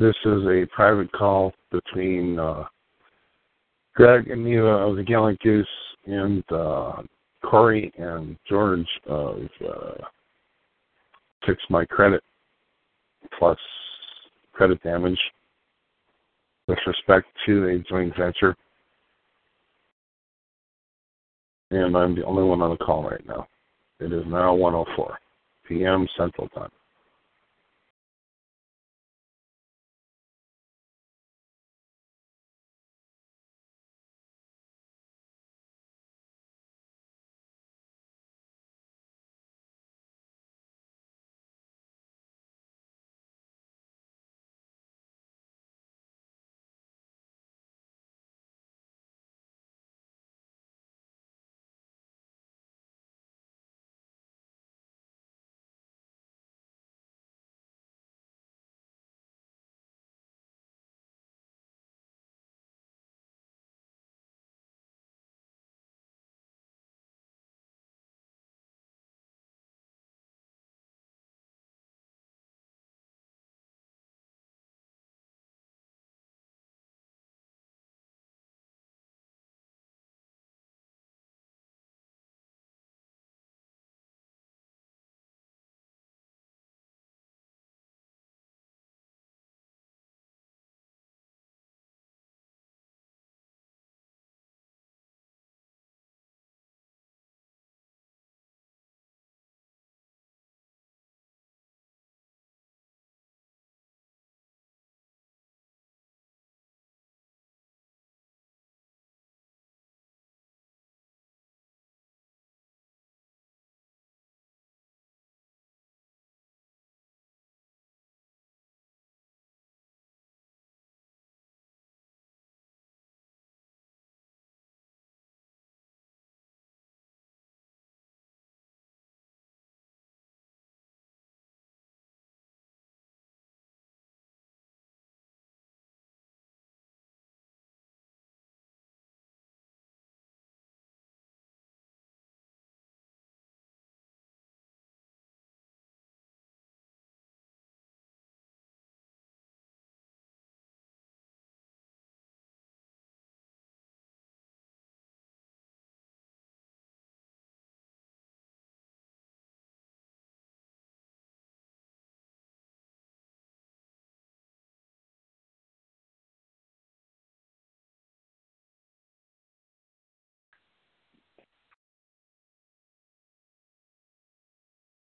This is a private call between uh, Greg and Neva of the Gallant Goose and uh, Corey and George of uh, Fix My Credit plus credit damage with respect to a joint venture. And I'm the only one on the call right now. It is now 104 p.m. Central Time.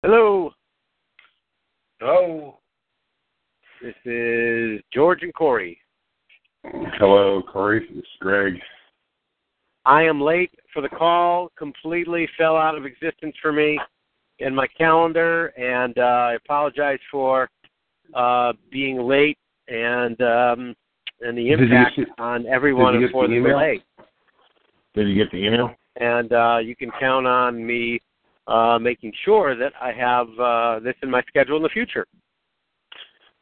Hello. Hello. This is George and Corey. Hello, Corey. This is Greg. I am late for the call. Completely fell out of existence for me in my calendar, and uh, I apologize for uh, being late and um, and the impact see- on everyone did you get for the the email? delay. Did you get the email? And uh, you can count on me uh, making sure that I have uh, this in my schedule in the future.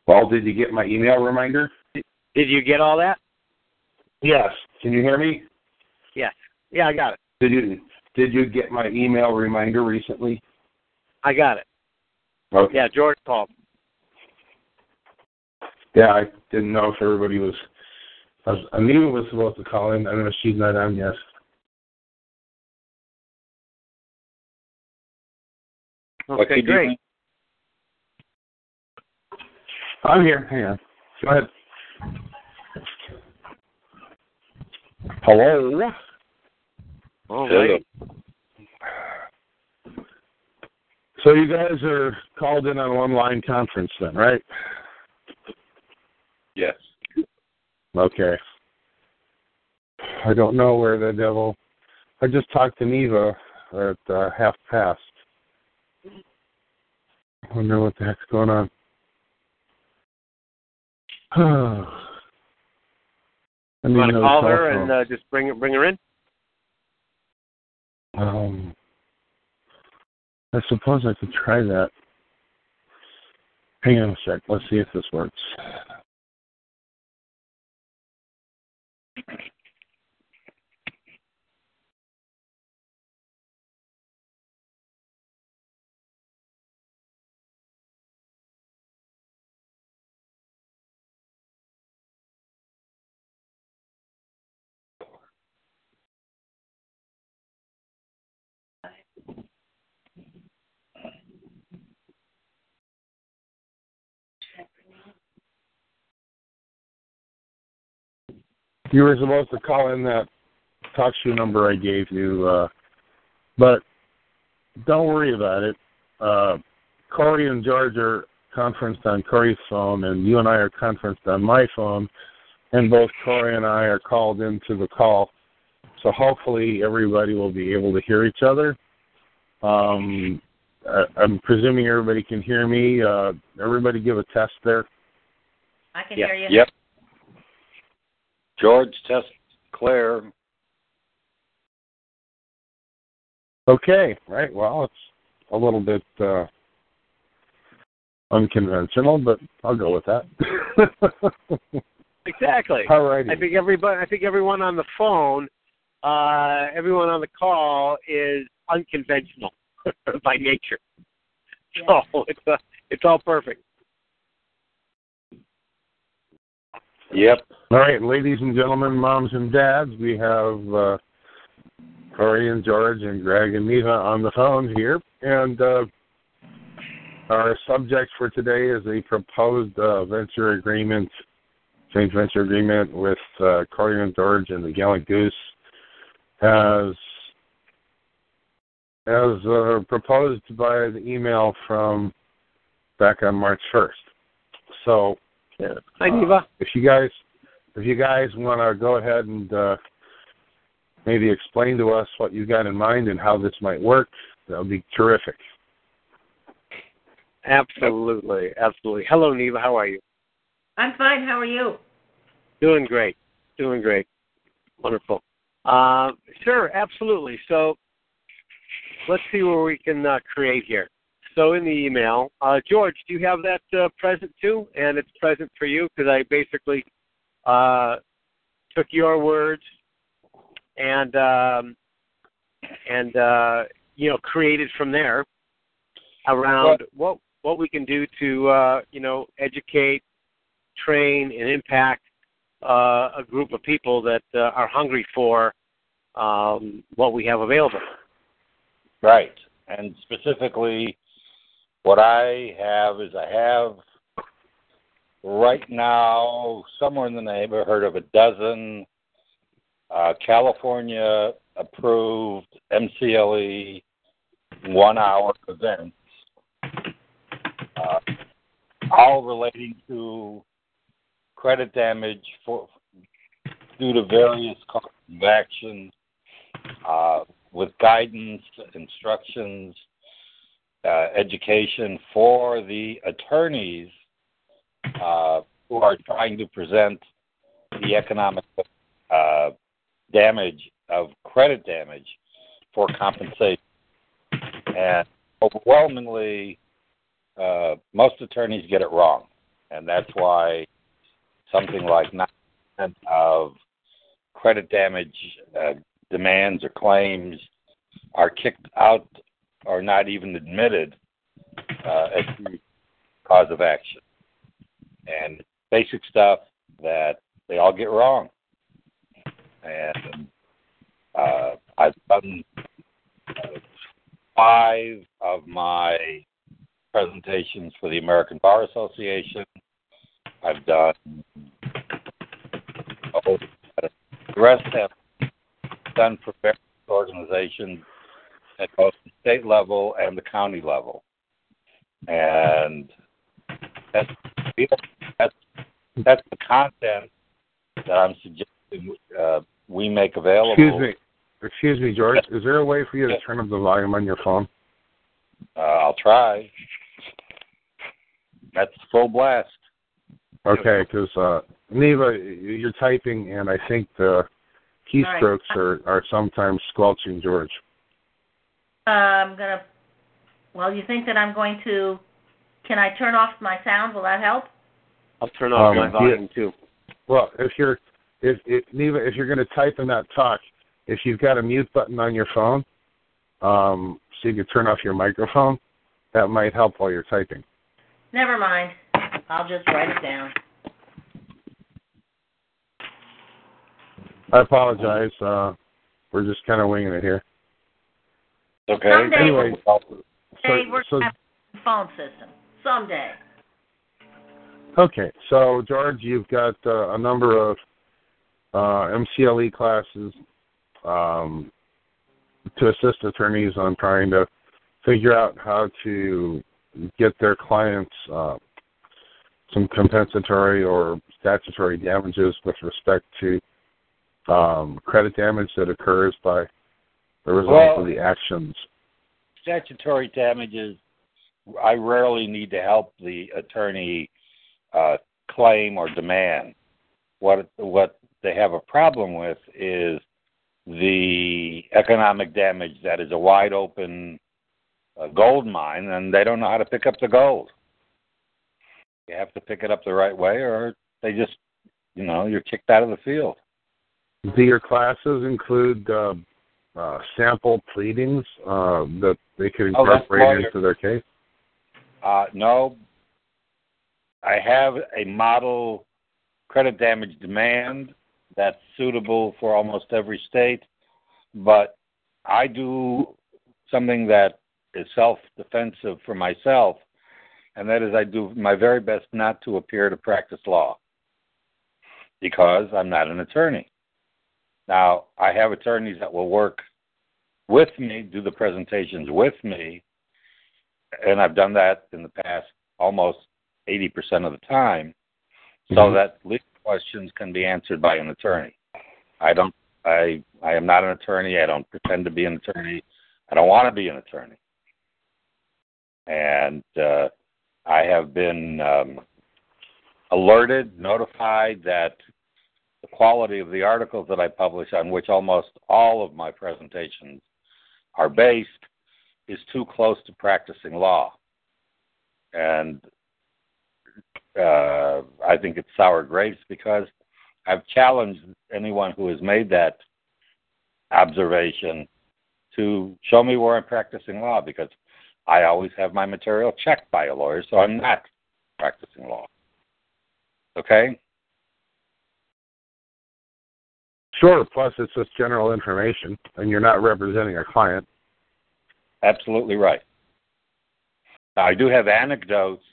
Well, did you get my email reminder? Did you get all that? Yes. Can you hear me? Yes. Yeah, I got it. Did you did you get my email reminder recently? I got it. Okay. Yeah, George called. Yeah, I didn't know if everybody was. I was Anita was supposed to call in. I don't know if she's not on yet. Okay, could you great. do? I'm here. Hang on. Go ahead. Hello. All right. So you guys are called in on an online conference then, right? Yes. Okay. I don't know where the devil. I just talked to Neva at uh, half past. I wonder what the heck's going on. I You want to call her phone. and uh, just bring her bring her in? Um, I suppose I could try that. Hang on a sec. Let's see if this works. You were supposed to call in that talk show number I gave you, uh, but don't worry about it. Uh, Corey and George are conferenced on Corey's phone, and you and I are conferenced on my phone, and both Corey and I are called into the call. So hopefully everybody will be able to hear each other. Um, I, I'm presuming everybody can hear me. Uh, everybody give a test there. I can Yeah. hear you. Yep. George, test Claire. Okay, right. Well, it's a little bit uh, unconventional, but I'll go with that. Exactly. All righty. I think everybody. I think everyone on the phone, uh, everyone on the call is unconventional by nature. So it's uh, it's all perfect. Yep. All right, ladies and gentlemen, moms and dads, we have uh, Corey and George and Greg and Neva on the phone here, and uh, our subject for today is a proposed uh, venture agreement, joint venture agreement with uh, Corey and George and the Gallant Goose, as as uh, proposed by the email from back on March first. So. Hi, Uh, Neva. if you guys if you guys want to go ahead and uh, maybe explain to us what you got in mind and how this might work, that would be terrific. Absolutely, absolutely. Hello, Neva. How are you? I'm fine. How are you? Doing great. Doing great. Wonderful. Uh, sure, absolutely. So let's see where we can uh, create here. So in the email, uh, George, do you have that uh, present too? And it's present for you because I basically uh, took your words and um, and uh, you know created from there around what what we can do to uh, you know educate, train, and impact uh, a group of people that uh, are hungry for um, what we have available. Right. And specifically, what I have is I have right now somewhere in the neighborhood of a dozen uh, California approved MCLE one hour events, uh, all relating to credit damage for due to various causes of action, uh, with guidance, instructions, uh, education for the attorneys uh, who are trying to present the economic uh, damage of credit damage for compensation. And overwhelmingly, uh, most attorneys get it wrong. And that's why something like 9% of credit damage uh, demands or claims are kicked out or not even admitted uh, as cause of action. And basic stuff that they all get wrong. And uh, I've done uh, five of my presentations for the American Bar Association. I've done oh, the rest have done for various organizations at both the state level and the county level. and that's that's that's the content that I'm suggesting uh, we make available. Excuse me. Excuse me, George. Is there a way for you to turn up the volume on your phone? Uh, I'll try. That's full blast. Okay, because uh, Neva, you're typing, and I think the keystrokes are are sometimes squelching George. Uh, I'm gonna. Well, you think that I'm going to? Can I turn off my sound? Will that help? I'll turn off Um, my yeah. volume too. Well, if you're if, if Neva, if you're going to type in that talk, if you've got a mute button on your phone, um, so you can turn off your microphone, that might help while you're typing. Never mind. I'll just write it down. I apologize. Uh, we're just kind of winging it here. Okay. Someday Anyway, so, Hey, we're so have a phone system someday. okay, so George, you've got uh, a number of uh, MCLE classes um, to assist attorneys on trying to figure out how to get their clients uh, some compensatory or statutory damages with respect to um, credit damage that occurs by the result Well- of the actions. Statutory damages. I rarely need to help the attorney uh, claim or demand. What what they have a problem with is the economic damage that is a wide open uh, gold mine, and they don't know how to pick up the gold. You have to pick it up the right way, or they just, you know, you're kicked out of the field. Do your classes include uh, uh, sample pleadings uh, that they could Oh, incorporate lawyer. into their case? Uh, no, I have a model credit damage demand that's suitable for almost every state, but I do something that is self defensive for myself, and that is I do my very best not to appear to practice law because I'm not an attorney. Now, I have attorneys that will work with me, do the presentations with me, and I've done that in the past almost 80% of the time, so Mhm. that legal questions can be answered by an attorney. I don't. I I am not an attorney. I don't pretend to be an attorney. I don't want to be an attorney. And uh, I have been um, alerted, notified that the quality of the articles that I publish, on which almost all of my presentations are based, is too close to practicing law. And uh, I think it's sour grapes because I've challenged anyone who has made that observation to show me where I'm practicing law because I always have my material checked by a lawyer, so I'm not practicing law. Okay? Sure. Plus, it's just general information, and you're not representing a client. Absolutely right. Now, I do have anecdotes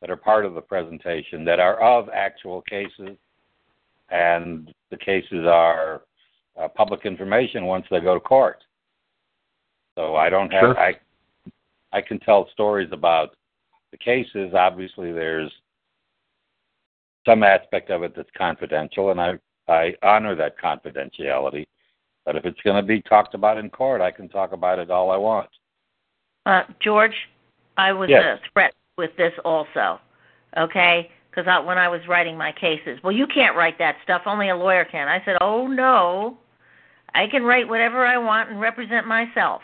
that are part of the presentation that are of actual cases, and the cases are uh, public information once they go to court. So I don't have Sure. I I can tell stories about the cases. Obviously, there's some aspect of it that's confidential, and I I honor that confidentiality. But if it's going to be talked about in court, I can talk about it all I want. Uh, George, I was Yes. uh, threatened with this also. Okay, because I, when I was writing my cases, well, you can't write that stuff. Only a lawyer can. I said, oh no, I can write whatever I want and represent myself.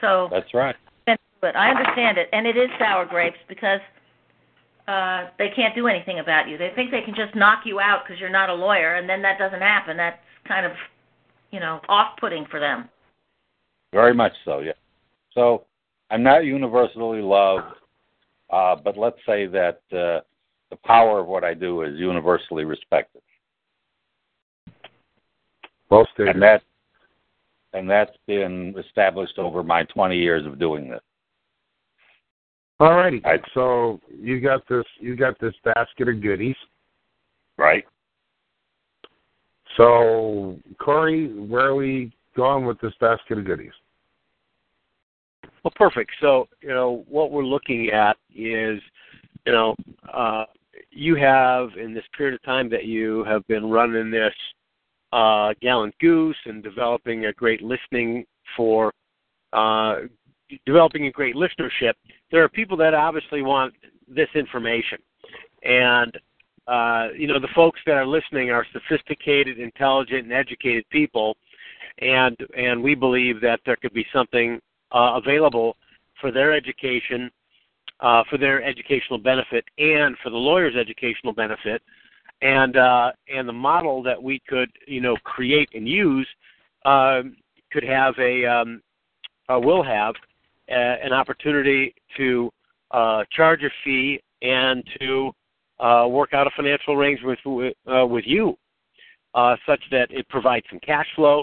So That's right. but I understand it, and it is sour grapes because uh, they can't do anything about you. They think they can just knock you out because you're not a lawyer, and then that doesn't happen. That's kind of, you know, off-putting for them. Very much so, yeah. So I'm not universally loved, uh, but let's say that uh, the power of what I do is universally respected, Well stated. and that and that's been established over my 20 years of doing this. All righty. I- So you got this. You got this basket of goodies. Right. So Corey, where are we going with this basket of goodies? Well, perfect. So, you know, what we're looking at is, you know, uh, you have in this period of time that you have been running this uh, Gallant Goose and developing a great listening for uh, developing a great listenership. There are people that obviously want this information, and uh, you know the folks that are listening are sophisticated, intelligent, and educated people, and and we believe that there could be something uh, available for their education, uh, for their educational benefit, and for the lawyer's educational benefit, and uh, and the model that we could you know create and use uh, could have a um, uh, will have an opportunity to uh, charge a fee and to uh, work out a financial arrangement with uh, with you, uh, such that it provides some cash flow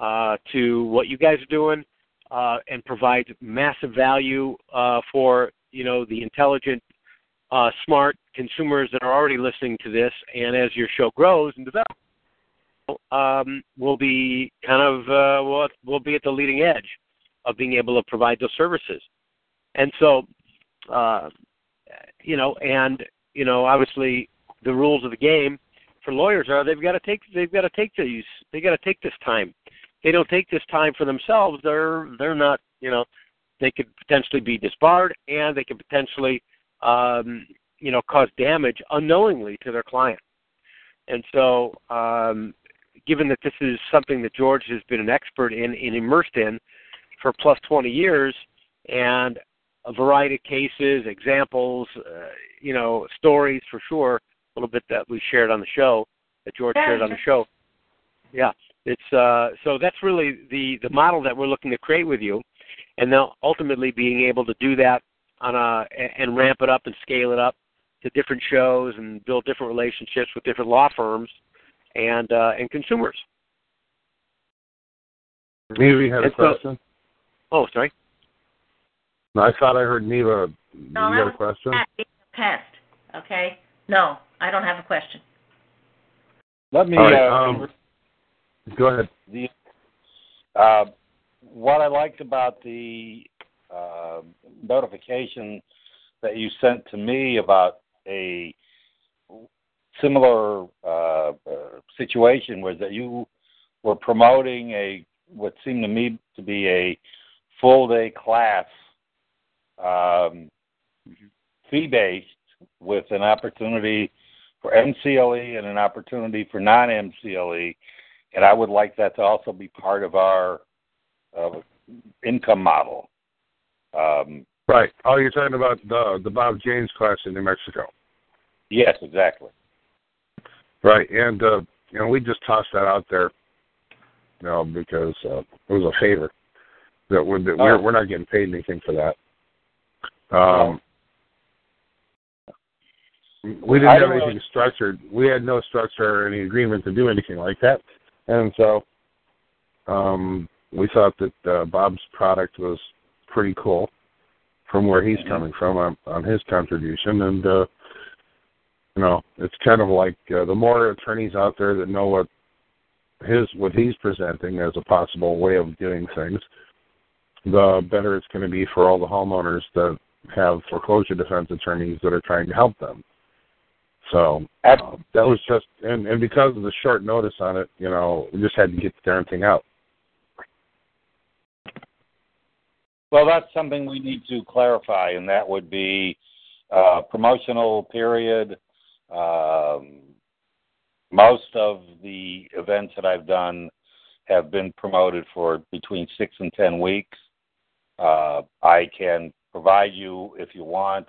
uh, to what you guys are doing, uh, and provides massive value uh, for you know the intelligent, uh, smart consumers that are already listening to this. And as your show grows and develops, um, we'll be kind of uh, we'll, we'll be at the leading edge of being able to provide those services. And so, uh, you know, and you know, obviously the rules of the game for lawyers are they've got to take they've got to take these they got to take this time. They don't take this time for themselves. They're they're not you know they could potentially be disbarred and they could potentially um, you know cause damage unknowingly to their client. And so, um, given that this is something that George has been an expert in and immersed in for plus 20 years, and a variety of cases, examples, uh, you know, stories for sure. A little bit that we shared on the show, that George shared on the show. Yeah, it's uh, so that's really the the model that we're looking to create with you, and then ultimately being able to do that on a and ramp it up and scale it up to different shows and build different relationships with different law firms and uh, and consumers. Maybe we had a question. Oh, sorry. No, I thought I heard Neva. No, you that got a question? was pest. Okay. No, I don't have a question. Let me. All right, uh, um, go ahead. the uh, what I liked about the uh, notification that you sent to me about a similar uh, uh, situation was that you were promoting a what seemed to me to be a full day class um, fee based with an opportunity for MCLE and an opportunity for non MCLE, and I would like that to also be part of our uh, income model. Um, Right. Oh, you're talking about the the Bob James class in New Mexico. yes, exactly. Right. And uh, you know, we just tossed that out there, you know, because uh, it was a favor that we're that we're, Oh. we're not getting paid anything for that. Um, we didn't I have anything really- structured. We had no structure or any agreement to do anything like that, and so um, we thought that uh, Bob's product was pretty cool from where he's Mhm. coming from on, on his contribution, and uh, you know, it's kind of like uh, the more attorneys out there that know what his what he's presenting as a possible way of doing things, the better it's going to be for all the homeowners that have foreclosure defense attorneys that are trying to help them. So uh, that was just, and, and because of the short notice on it, you know, we just had to get the darn thing out. Well, that's something we need to clarify, and that would be uh, promotional period. Um, most of the events that I've done have been promoted for between six and ten weeks. Uh, I can provide you, if you want,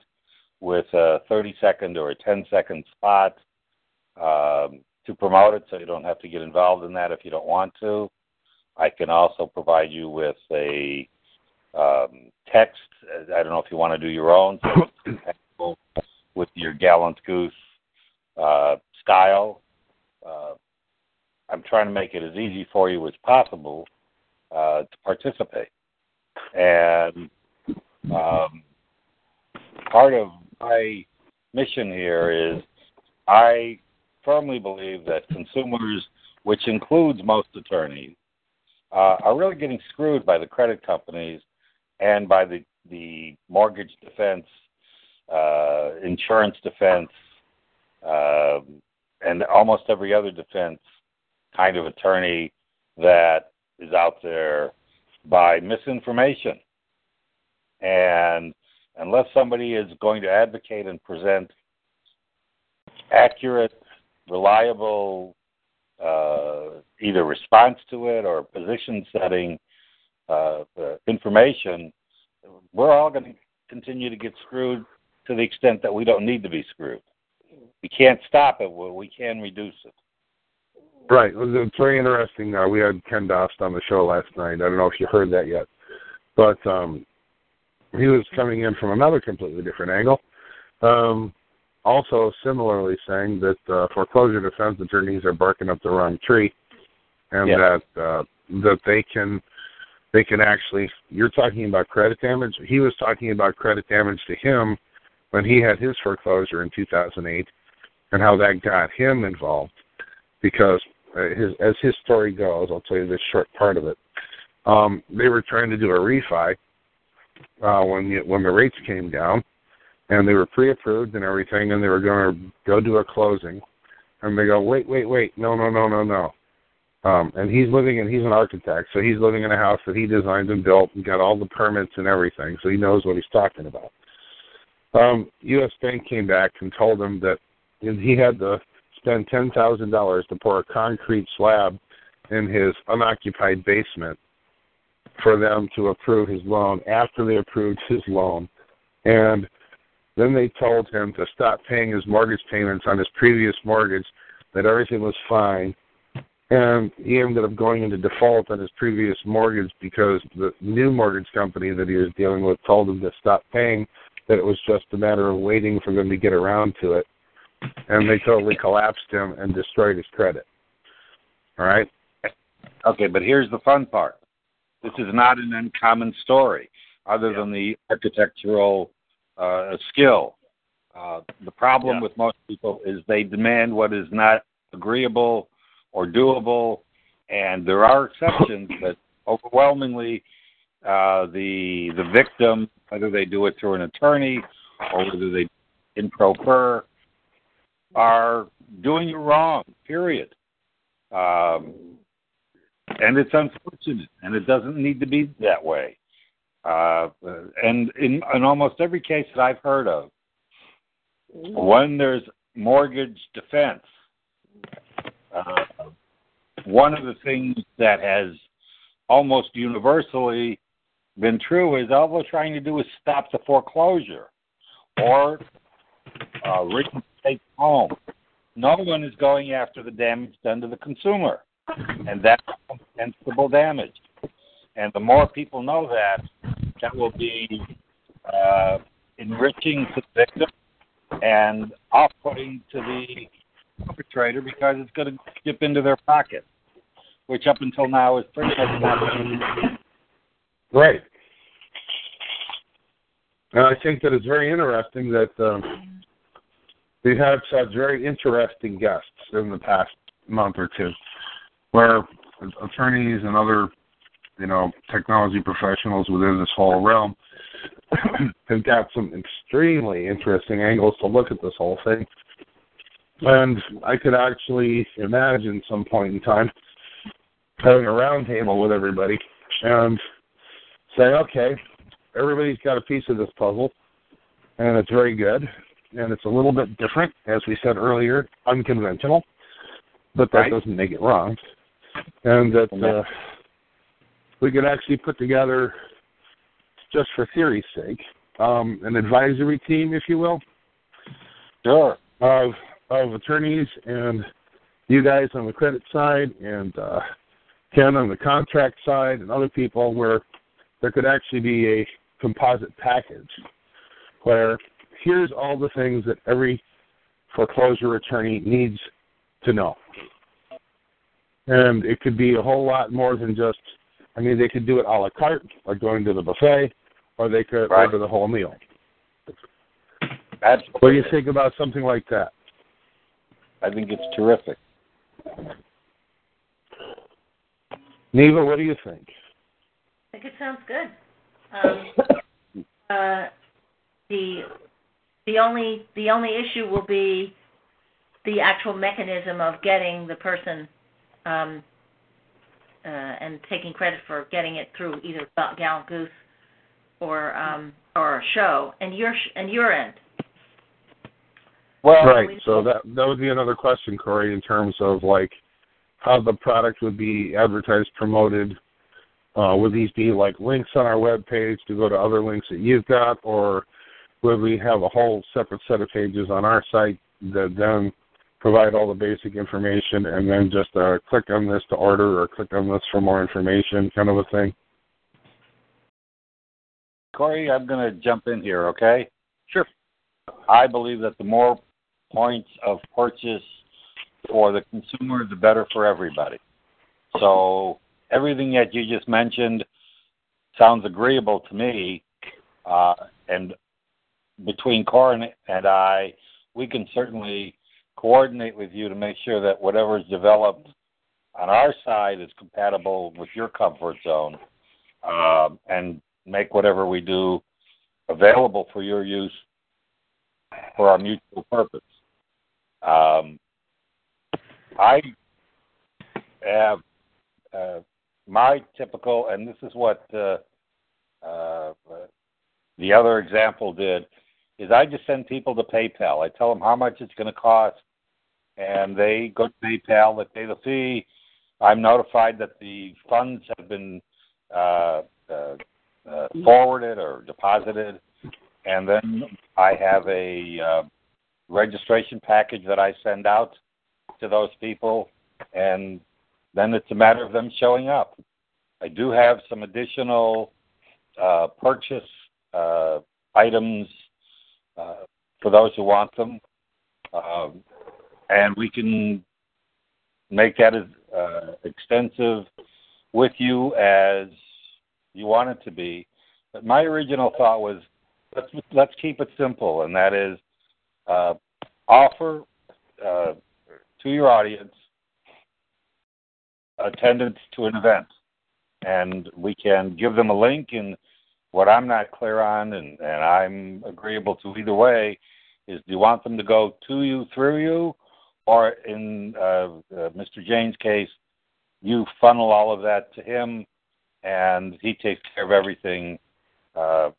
with a 30 second or a 10 second spot um, to promote it so you don't have to get involved in that if you don't want to. I can also provide you with a um, text. I don't know if you want to do your own so with your Gallant Goose uh, style. Uh, I'm trying to make it as easy for you as possible uh, to participate. And um, part of my mission here is I firmly believe that consumers, which includes most attorneys, uh, are really getting screwed by the credit companies and by the the mortgage defense, uh, insurance defense, uh, and almost every other defense kind of attorney that is out there by misinformation. And unless somebody is going to advocate and present accurate, reliable, uh, either response to it or position setting uh, information, we're all going to continue to get screwed to the extent that we don't need to be screwed. We can't stop it, but we can reduce it. Right. It's very interesting. Uh, we had Ken Dost on the show last night. I don't know if you heard that yet, but um, he was coming in from another completely different angle. Um, also, similarly saying that uh, foreclosure defense attorneys are barking up the wrong tree, and Yeah. that uh, that they can they can actually. You're talking about credit damage. He was talking about credit damage to him when he had his foreclosure in 2008, and how that got him involved because his, as his story goes, I'll tell you this short part of it. Um, they were trying to do a refi uh, when the, when the rates came down, and they were pre-approved and everything, and they were going to go do a closing, and they go, wait, wait, wait, no, no, no, no, no. Um, and he's living in he's an architect, so he's living in a house that he designed and built and got all the permits and everything, so he knows what he's talking about. Um, U.S. Bank came back and told him that he had to spend ten thousand dollars to pour a concrete slab in his unoccupied basement for them to approve his loan after they approved his loan. And then they told him to stop paying his mortgage payments on his previous mortgage, that everything was fine. And he ended up going into default on his previous mortgage because the new mortgage company that he was dealing with told him to stop paying, that it was just a matter of waiting for them to get around to it. And they totally collapsed him and destroyed his credit. All right? Okay, but here's the fun part. This is not an uncommon story, other than the architectural uh, skill. Uh, the problem Yeah. with most people is they demand what is not agreeable or doable, and there are exceptions, but overwhelmingly, uh, the the victim, whether they do it through an attorney or whether they in pro per, are doing it wrong. Period. Um, and it's unfortunate, and it doesn't need to be that way. Uh, and in, in almost every case that I've heard of, when there's mortgage defense, uh, one of the things that has almost universally been true is all we're trying to do is stop the foreclosure or uh, the home. No one is going after the damage done to the consumer, and that's compensable damage. And the more people know that, that will be uh, enriching to the victim and off-putting to the perpetrator because it's going to dip into their pocket, which up until now is pretty much not. Right. And I think that it's very interesting that um, we've had such very interesting guests in the past month or two, where attorneys and other, you know, technology professionals within this whole realm have got some extremely interesting angles to look at this whole thing. And I could actually imagine some point in time having a roundtable with everybody and say, okay, everybody's got a piece of this puzzle, and it's very good, and it's a little bit different, as we said earlier, unconventional, but that Right. doesn't make it wrong. And that uh, we could actually put together, just for theory's sake, um, an advisory team, if you will, Sure. of of attorneys and you guys on the credit side and uh, Ken on the contract side and other people where there could actually be a composite package where here's all the things that every foreclosure attorney needs to know. And it could be a whole lot more than just, I mean, they could do it a la carte, like going to the buffet, or they could Right. order the whole meal. Absolutely. What do you think about something like that? I think it's terrific. Neva, what do you think? I think it sounds good. Um, uh, the the only the only issue will be the actual mechanism of getting the person um, uh, and taking credit for getting it through either Gallant Goose or um, or a show, and your sh- and your end. Well, right. So that that would be another question, Corey, in terms of like how the product would be advertised, promoted. Uh, would these be like links on our web page to go to other links that you've got, or would we have a whole separate set of pages on our site that then provide all the basic information and then just uh, click on this to order or click on this for more information, kind of a thing? Corey, I'm going to jump in here, okay? Sure. I believe that the more points of purchase for the consumer, the better for everybody. So everything that you just mentioned sounds agreeable to me. Uh, and between Corin and I, we can certainly coordinate with you to make sure that whatever is developed on our side is compatible with your comfort zone, uh, and make whatever we do available for your use for our mutual purpose. Um, I have uh, my typical, and this is what uh, uh, the other example did, is I just send people to PayPal. I tell them how much it's going to cost, and they go to PayPal, they pay the fee. I'm notified that the funds have been uh, uh, uh, forwarded or deposited, and then I have a uh, registration package that I send out to those people, and then it's a matter of them showing up. I do have some additional uh, purchase uh, items for those who want them, um, and we can make that as uh, extensive with you as you want it to be. But my original thought was let's let's keep it simple, and that is uh, offer uh, to your audience attendance to an event, and we can give them a link. And what I'm not clear on, and, and I'm agreeable to either way, is do you want them to go to you through you, or in uh, uh, Mr. James' case, you funnel all of that to him, and he takes care of everything, uh,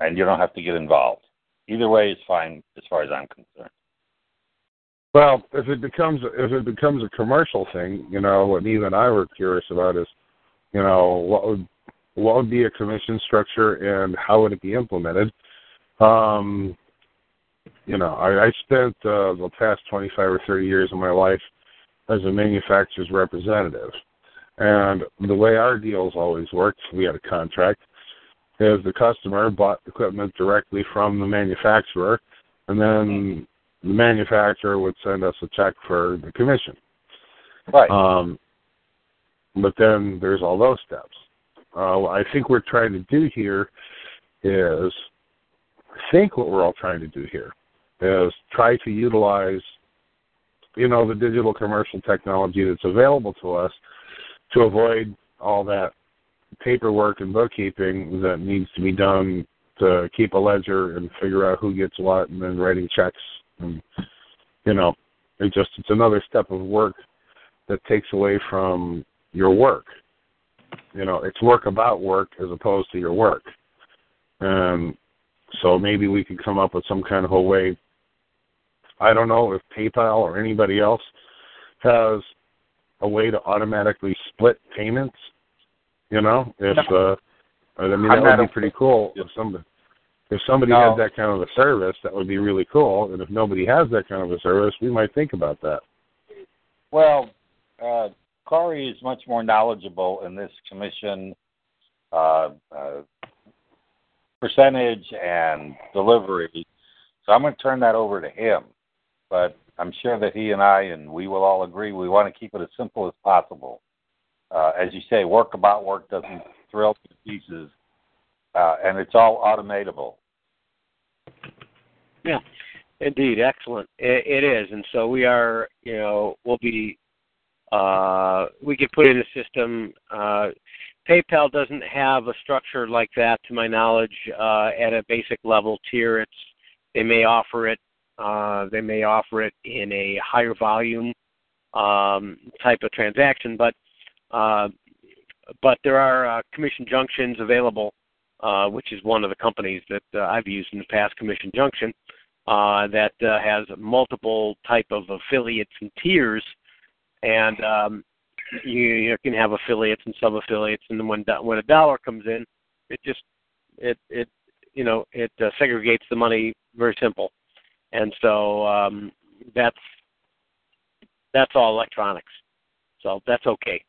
and you don't have to get involved. Either way is fine as far as I'm concerned. Well, if it becomes if it becomes a commercial thing, you know, what Eve and I were curious about is, you know, what would what would be a commission structure and how would it be implemented? Um, you know, I, I spent uh, the past 25 or 30 years of my life as a manufacturer's representative. And the way our deals always worked, we had a contract, is the customer bought equipment directly from the manufacturer, and then the manufacturer would send us a check for the commission. Right. Um, but then there's all those steps. Uh, what I think we're trying to do here is, think what we're all trying to do here is try to utilize, you know, the digital commercial technology that's available to us to avoid all that paperwork and bookkeeping that needs to be done to keep a ledger and figure out who gets what and then writing checks and you know it just it's another step of work that takes away from your work you know it's work about work as opposed to your work and so maybe we could come up with some kind of a way i don't know if paypal or anybody else has a way to automatically split payments you know if uh i mean that would be pretty cool if somebody if somebody No. had that kind of a service, that would be really cool. And if nobody has that kind of a service, we might think about that. Well, uh, Corey is much more knowledgeable in this commission uh, uh, percentage and delivery, so I'm going to turn that over to him. But I'm sure that he and I and we will all agree we want to keep it as simple as possible. Uh, as you say, work about work doesn't thrill to pieces, uh, and it's all automatable. Yeah, indeed, excellent. It, it is, and so we are. You know, we'll be. Uh, we can put in a system. Uh, PayPal doesn't have a structure like that, to my knowledge, uh, at a basic level tier. It's they may offer it. Uh, they may offer it in a higher volume um, type of transaction, but uh, but there are uh, commission junctions available, uh, which is one of the companies that uh, I've used in the past. Commission Junction uh, that uh, has multiple type of affiliates and tiers, and um, you, you can have affiliates and sub affiliates, and then when when a dollar comes in, it just it it you know it uh, segregates the money very simple, and so um, that's that's all electronics, so that's okay.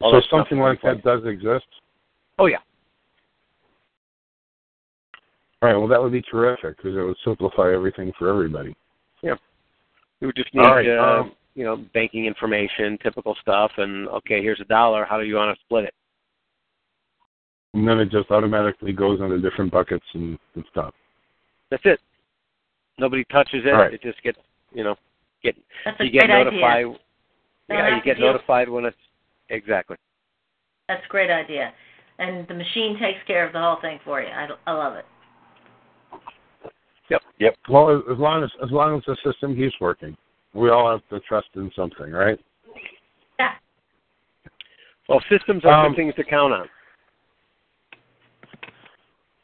All so that something like that does exist. Oh yeah. All right. Well, that would be terrific because it would simplify everything for everybody. Yeah. We would just need All right, uh, um, you know banking information, typical stuff, and okay, here's a dollar. How do you want to split it? And then it just automatically goes into different buckets and, and stuff. That's it. Nobody touches it. All right. It just gets you know get That's a you get great notified. idea. Yeah, you get notified when it's exactly. That's a great idea. And the machine takes care of the whole thing for you. I, I love it. Yep. Yep. Well, as- as long as as long as the system keeps working, we all have to trust in something, right? Yeah. Well, systems are Um, good things to count on.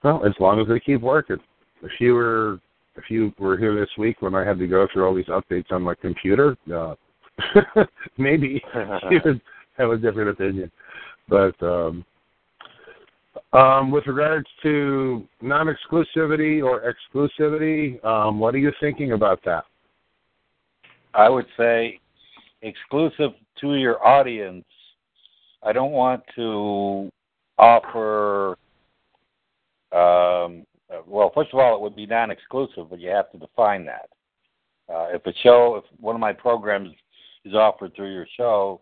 Well, as long as they keep working. If you were if you were here this week when I had to go through all these updates on my computer, uh, maybe you would have a different opinion. But um, um, with regards to non-exclusivity or exclusivity, um, what are you thinking about that? I would say exclusive to your audience. I don't want to offer. Um, well, first of all, it would be non-exclusive, but you have to define that. Uh, if a show, if one of my programs is offered through your show,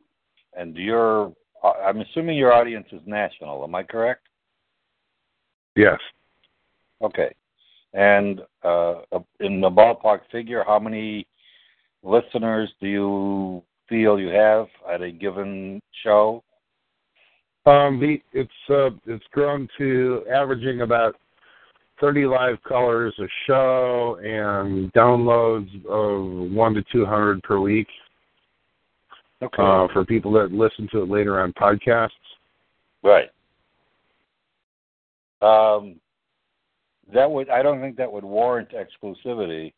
and your, I'm assuming your audience is national. Am I correct? Yes. Okay. And uh, in the ballpark figure, how many listeners do you feel you have at a given show? Um, the, it's uh, it's grown to averaging about thirty live colors a show and downloads of one to two hundred per week. Okay. Uh, for people that listen to it later on podcasts. Right. Um, that would I don't think that would warrant exclusivity,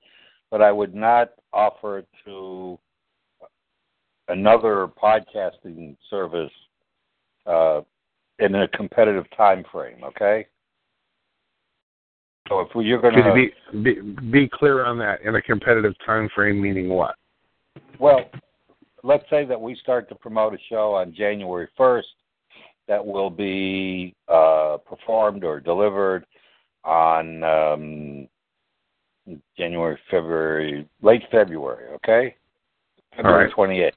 but I would not offer it to another podcasting service uh, in a competitive time frame. Okay. So if you're going to be, be be clear on that in a competitive time frame, meaning what? Well, let's say that we start to promote a show on January 1st that will be uh, performed or delivered on um, January, February, late February, okay? February All 28th.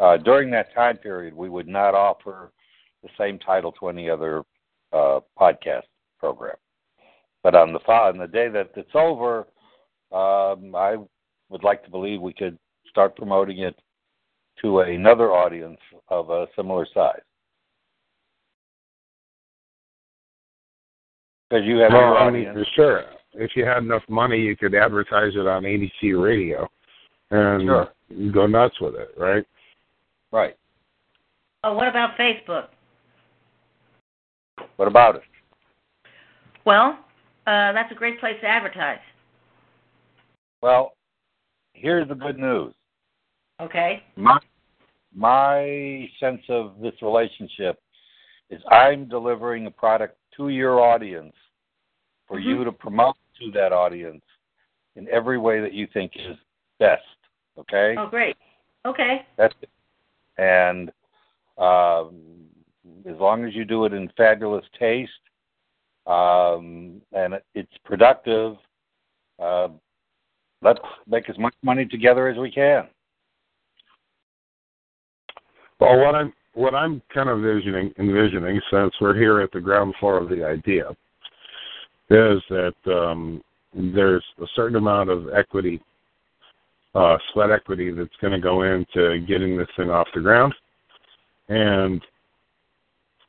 Uh, during that time period, we would not offer the same title to any other uh, podcast program. But on the on the day that it's over, um, I would like to believe we could start promoting it to another audience of a similar size. Because you have Well, your I mean, audience. sure. If you had enough money, you could advertise it on ABC radio and Sure. go nuts with it, right? Right. Oh, what about Facebook? What about it? Well, uh, that's a great place to advertise. Well, here's the good news. Okay. My my sense of this relationship is I'm delivering a product to your audience for Mm-hmm. you to promote to that audience in every way that you think is best. Okay? Oh, great. Okay. That's it. And um, as long as you do it in fabulous taste um, and it's productive, uh, let's make as much money together as we can. Well, what I'm what I'm kind of envisioning, envisioning, since we're here at the ground floor of the idea, is that um, there's a certain amount of equity, uh, sweat equity, that's going to go into getting this thing off the ground, and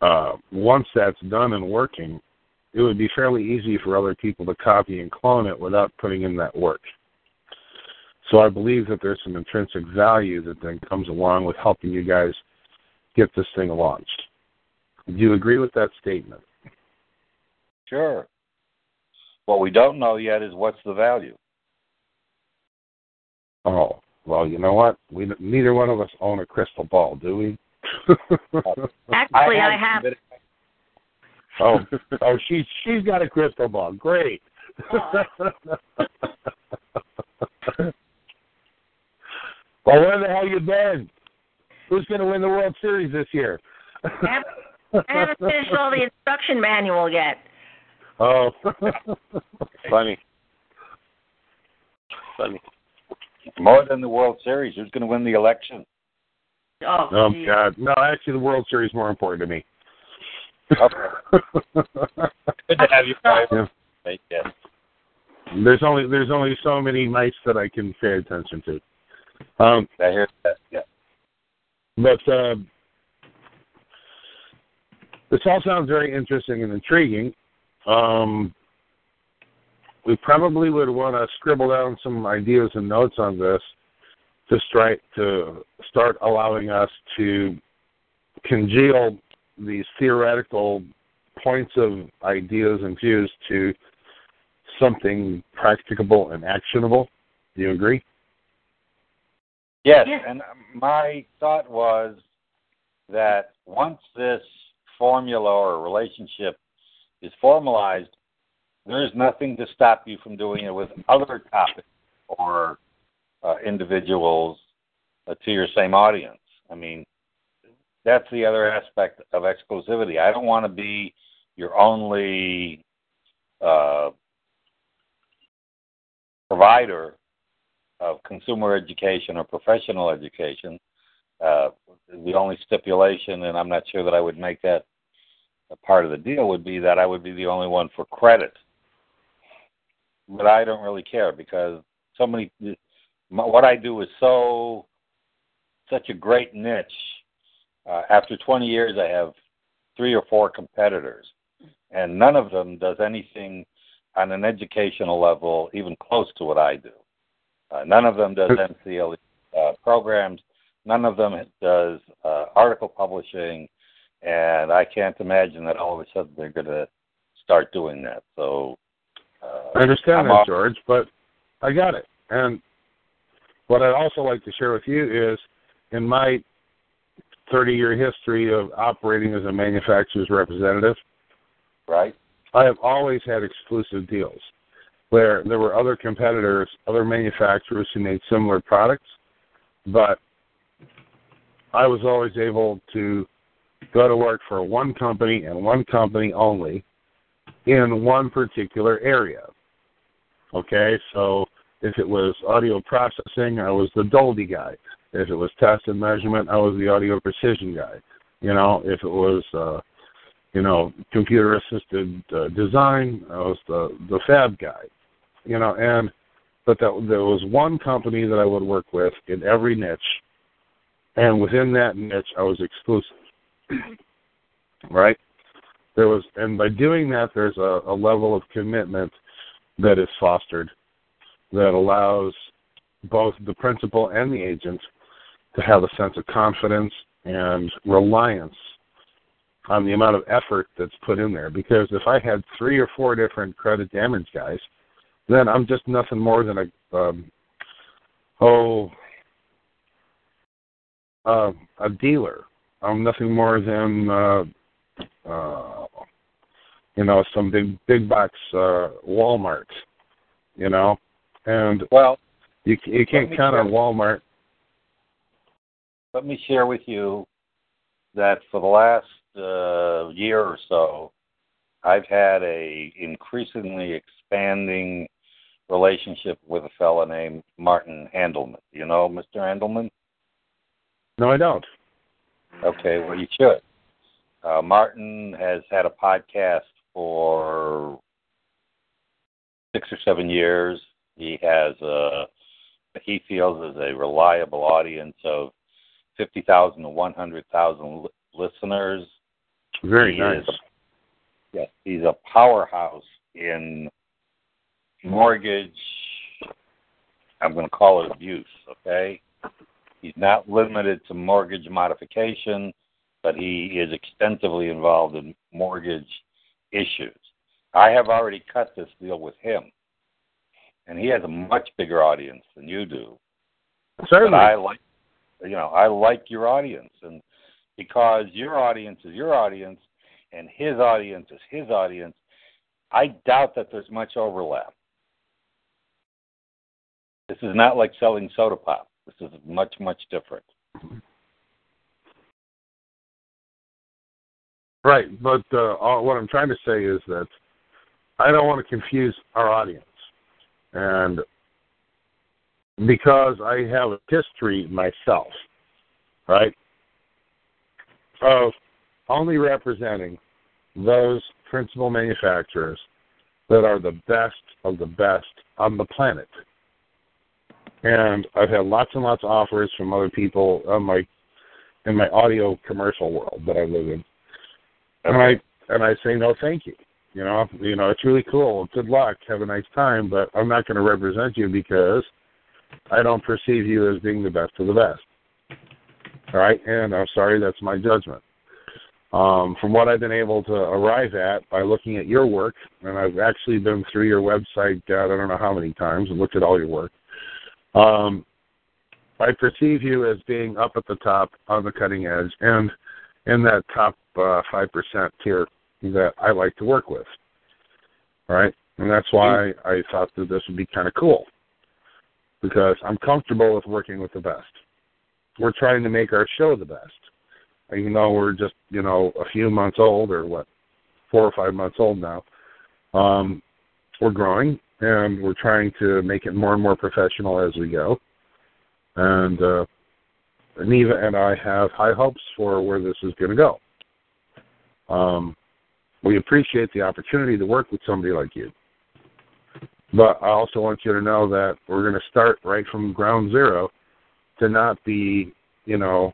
uh, once that's done and working, it would be fairly easy for other people to copy and clone it without putting in that work. So I believe that there's some intrinsic value that then comes along with helping you guys get this thing launched. Do you agree with that statement? Sure. What we don't know yet is what's the value. Oh, well, you know what? We neither one of us own a crystal ball, do we? Actually, I have. Oh, oh, she's she's got a crystal ball. Great. well, where the hell you been? Who's going to win the World Series this year? I haven't, I haven't finished all the instruction manual yet. Oh, funny. Funny. More than the World Series, who's going to win the election? Oh, Oh geez. God, no! Actually, the World Series is more important to me. Okay. Good to have you, Brian. Yeah. Yes. There's only there's only so many nights that I can pay attention to. Um, I hear that. Yeah. but uh, this all sounds very interesting and intriguing. Um, we probably would want to scribble down some ideas and notes on this to start to start allowing us to congeal these theoretical points of ideas and views to something practicable and actionable. Do you agree? Yes, Yes. and my thought was that once this formula or relationship is formalized, there's nothing to stop you from doing it with other topics or uh, individuals uh, to your same audience. I mean, that's the other aspect of exclusivity. I don't want to be your only uh, provider of consumer education or professional education. Uh, the only stipulation, and I'm not sure that I would make that a part of the deal, would be that I would be the only one for credit. But I don't really care because so many. What I do is so such a great niche. Uh, after 20 years, I have three or four competitors, and none of them does anything on an educational level even close to what I do. Uh, none of them does NCLE uh, programs. None of them does uh, article publishing, and I can't imagine that all of a sudden they're going to start doing that. So uh, I understand I'm that, off- George, but I got it. And what I'd also like to share with you is in my 30 year history of operating as a manufacturer's representative, right? I have always had exclusive deals where there were other competitors, other manufacturers who made similar products, but I was always able to go to work for one company and one company only in one particular area. Okay, so if it was audio processing, I was the Dolby guy. If it was test and measurement, I was the audio precision guy. You know, if it was uh you know, computer assisted uh, design, I was the the fab guy. You know, and but that there was one company that I would work with in every niche and within that niche I was exclusive. Right? There was and by doing that there's a, a level of commitment that is fostered that allows both the principal and the agent to have a sense of confidence and reliance on the amount of effort that's put in there. Because if I had three or four different credit damage guys, then I'm just nothing more than a um, oh uh, a dealer. I'm nothing more than uh, uh, you know some big big box uh, Walmart. You know, and Well, you you can't count on. Walmart. let me share with you that for the last uh, year or so, I've had a increasingly expanding relationship with a fellow named Martin Handelman. You know Mr. Handelman? No, I don't. Okay, well you should. Uh, Martin has had a podcast for six or seven years. He has a he feels is a reliable audience of fifty thousand to one hundred thousand li- listeners. Very he nice. A, yes, he's a powerhouse in mortgage. I'm going to call it abuse. Okay, he's not limited to mortgage modification, but he is extensively involved in mortgage issues. I have already cut this deal with him, and he has a much bigger audience than you do. Certainly. But I like, you know, I like your audience, and because your audience is your audience, and his audience is his audience, I doubt that there's much overlap. This is not like selling soda pop. This is much, much different. Right, but uh, all, what I'm trying to say is that I don't want to confuse our audience, and because I have a history myself, right, of only representing those principal manufacturers that are the best of the best on the planet. And I've had lots and lots of offers from other people on my in my audio commercial world that I live in. And I and I say no thank you. You know, you know, it's really cool. Good luck. Have a nice time, but I'm not going to represent you because I don't perceive you as being the best of the best. All right, and I'm sorry, that's my judgment. Um, from what I've been able to arrive at by looking at your work, and I've actually been through your website, God, I don't know how many times, and looked at all your work. Um, I perceive you as being up at the top on the cutting edge and in that top uh, five percent tier that I like to work with. All right, and that's why I thought that this would be kind of cool because I'm comfortable with working with the best. We're trying to make our show the best, even though we're just you know a few months old or what, four or five months old now. Um, we're growing and we're trying to make it more and more professional as we go. And uh, Neva and I have high hopes for where this is going to go. Um, we appreciate the opportunity to work with somebody like you. But I also want you to know that we're going to start right from ground zero to not be, you know,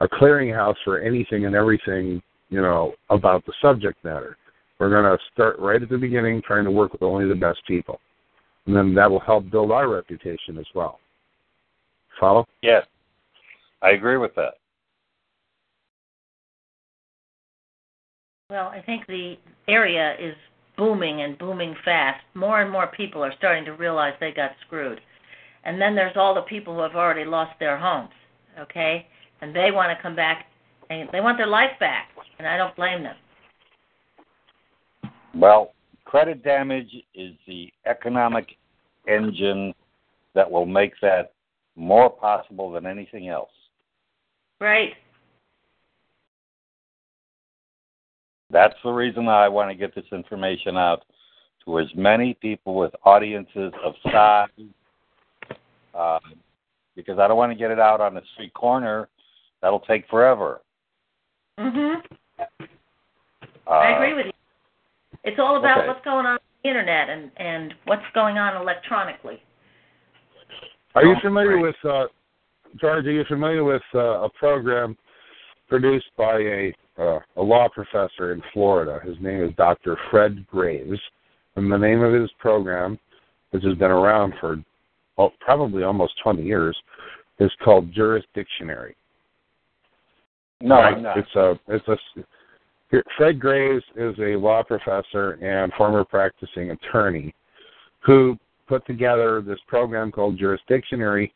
a clearinghouse for anything and everything, you know, about the subject matter. We're going to start right at the beginning trying to work with only the best people. And then that will help build our reputation as well. Follow? Yes, I agree with that. Well, I think the area is booming and booming fast. More and more people are starting to realize they got screwed. And then there's all the people who have already lost their homes, okay? And they want to come back and they want their life back, and I don't blame them. Well, credit damage is the economic engine that will make that more possible than anything else. Right. That's the reason I want to get this information out to as many people with audiences of size, uh, because I don't want to get it out on the street corner. That'll take forever. Mhm. Uh, I agree with you. It's all about okay. what's going on on the internet and and what's going on electronically. Are you Oh, familiar with uh, George? Are you familiar with uh, a program produced by a uh, a law professor in Florida? His name is Dr. Fred Graves, and the name of his program, which has been around for oh, probably almost 20 years, is called Jurisdictionary. no, Right? I'm not. It's a it's a here- Fred Graves is a law professor and former practicing attorney who put together this program called Jurisdictionary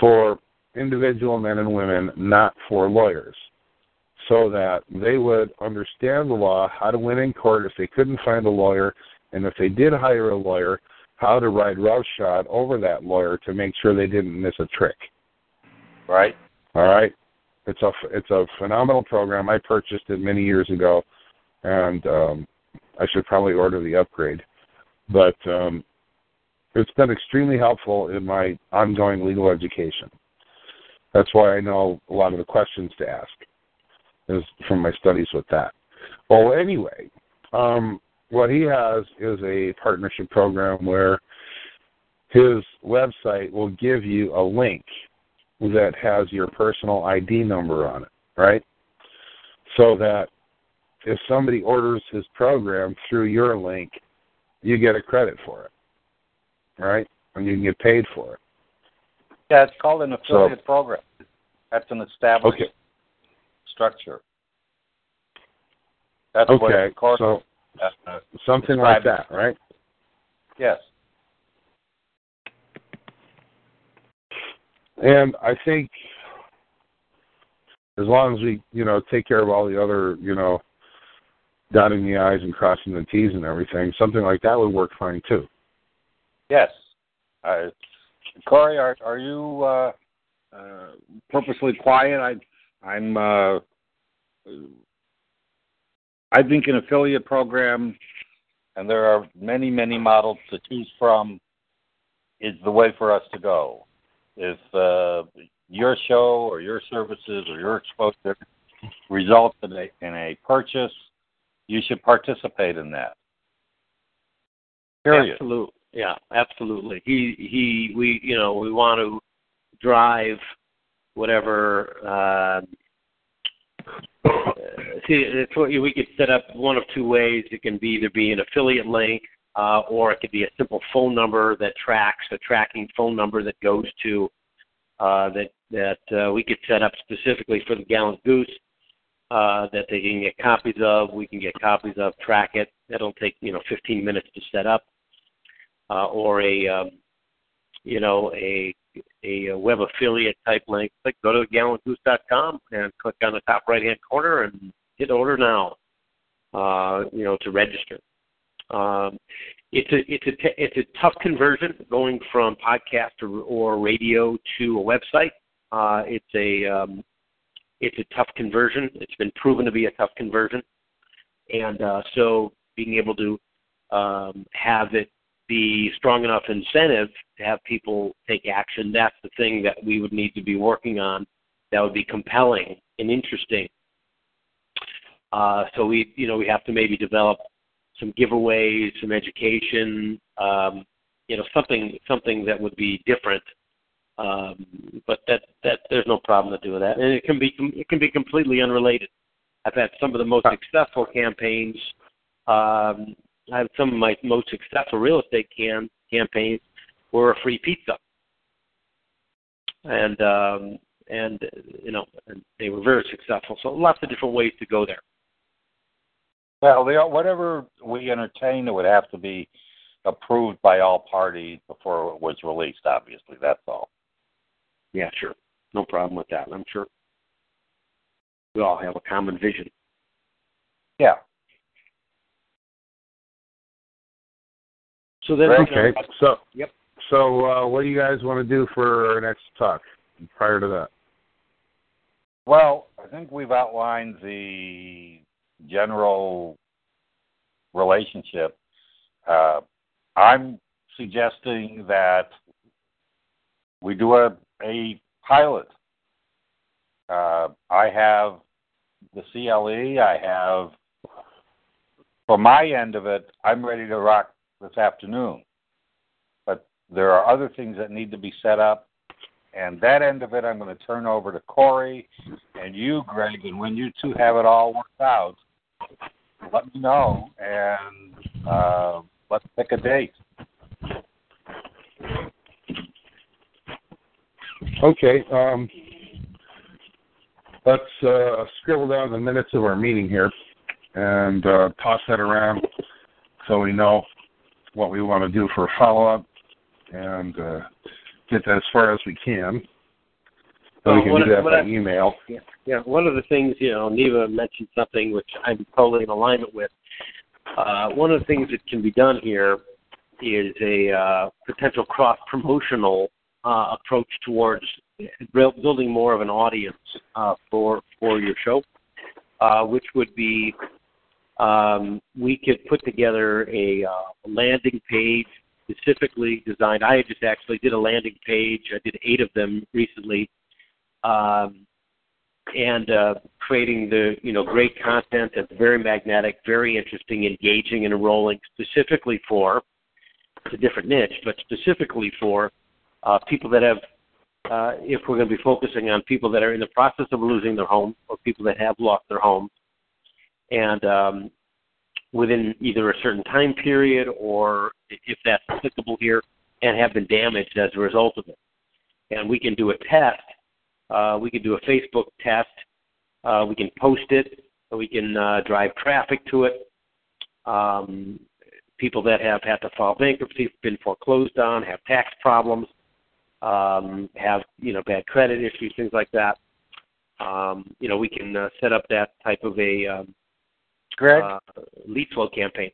for individual men and women, not for lawyers, so that they would understand the law, how to win in court if they couldn't find a lawyer, and if they did hire a lawyer, how to ride roughshod over that lawyer to make sure they didn't miss a trick. right? All right. It's a it's a phenomenal program. I purchased it many years ago, and um, I should probably order the upgrade. But um, it's been extremely helpful in my ongoing legal education. That's why I know a lot of the questions to ask is from my studies with that. Well, anyway, um, what he has is a partnership program where his website will give you a link that has your personal ID number on it, right? So that if somebody orders his program through your link, you get a credit for it, right? And you can get paid for it. Yeah, it's called an affiliate program. That's an established Okay. structure. That's Okay, so something like that, right? Yes. And I think as long as we, you know, take care of all the other, you know, dotting the i's and crossing the t's and everything, something like that would work fine too. Yes. Uh, Corey, are are you uh, uh, purposely quiet? I I'm uh, I think an affiliate program, and there are many many models to choose from, is the way for us to go. If uh, your show or your services or your exposure results in a in a purchase, you should participate in that. Period. Absolutely. Yeah, absolutely. He he we you know, we want to drive whatever uh see it's what we could set up one of two ways. It can be either be an affiliate link uh, or it could be a simple phone number that tracks a tracking phone number that goes to uh, that that uh, we could set up specifically for the Gallant Goose uh, that they can get copies of. We can get copies of, track it. It'll take you know 15 minutes to set up, uh, or a um, you know a a web affiliate type link. Click go to gallantgoose.com and click on the top right hand corner and hit order now. Uh, you know to register. Um, it's a it's a t- it's a tough conversion going from podcast or, or radio to a website. Uh, it's a um, it's a tough conversion. It's been proven to be a tough conversion, and uh, so being able to um, have it be strong enough incentive to have people take action. That's the thing that we would need to be working on. That would be compelling and interesting. Uh, so we, you know, we have to maybe develop some giveaways, some education, um, you know, something something that would be different. Um, but that that there's no problem to do with that, and it can be it can be completely unrelated. I've had some of the most successful campaigns. Um, I have some of my most successful real estate can campaigns were a free pizza, and um, and you know and they were very successful. So lots of different ways to go there. Well, they, whatever we entertain, it would have to be approved by all parties before it was released. Obviously, that's all. Yeah, sure, no problem with that. I'm sure we all have a common vision. Yeah. So then, okay. So Yep. So uh, what do you guys want to do for our next talk? Prior to that. Well, I think we've outlined the general relationship. Uh, I'm suggesting that we do a, a pilot. Uh, I have the CLE. I have, for my end of it, I'm ready to rock this afternoon. But there are other things that need to be set up. And that end of it, I'm going to turn over to Corey and you, Greg. And when you two have it all worked out, let me know and uh, let's pick a date. Okay. Um, let's uh, scribble down the minutes of our meeting here and uh, toss that around so we know what we want to do for a follow up and uh, get that as far as we can. So we can do that by I- email. Yeah, yeah. One of the things, you know, Neva mentioned something which I'm totally in alignment with. Uh, one of the things that can be done here is a uh, potential cross promotional uh, approach towards building more of an audience uh, for for your show, uh, which would be um, we could put together a uh, landing page specifically designed. I just actually did a landing page. I did eight of them recently. Um, and uh, creating the you know great content that's very magnetic, very interesting, engaging, and enrolling specifically for a different niche, but specifically for uh, people that have. Uh, if we're going to be focusing on people that are in the process of losing their home or people that have lost their home, and um, within either a certain time period or if that's applicable here, and have been damaged as a result of it. And we can do a test. Uh, we can do a Facebook test. Uh, we can post it. We can uh, drive traffic to it. Um, people that have had to file bankruptcy, been foreclosed on, have tax problems, um, have you know bad credit issues, things like that. Um, you know, we can uh, set up that type of a um, Greg uh, lead flow campaign.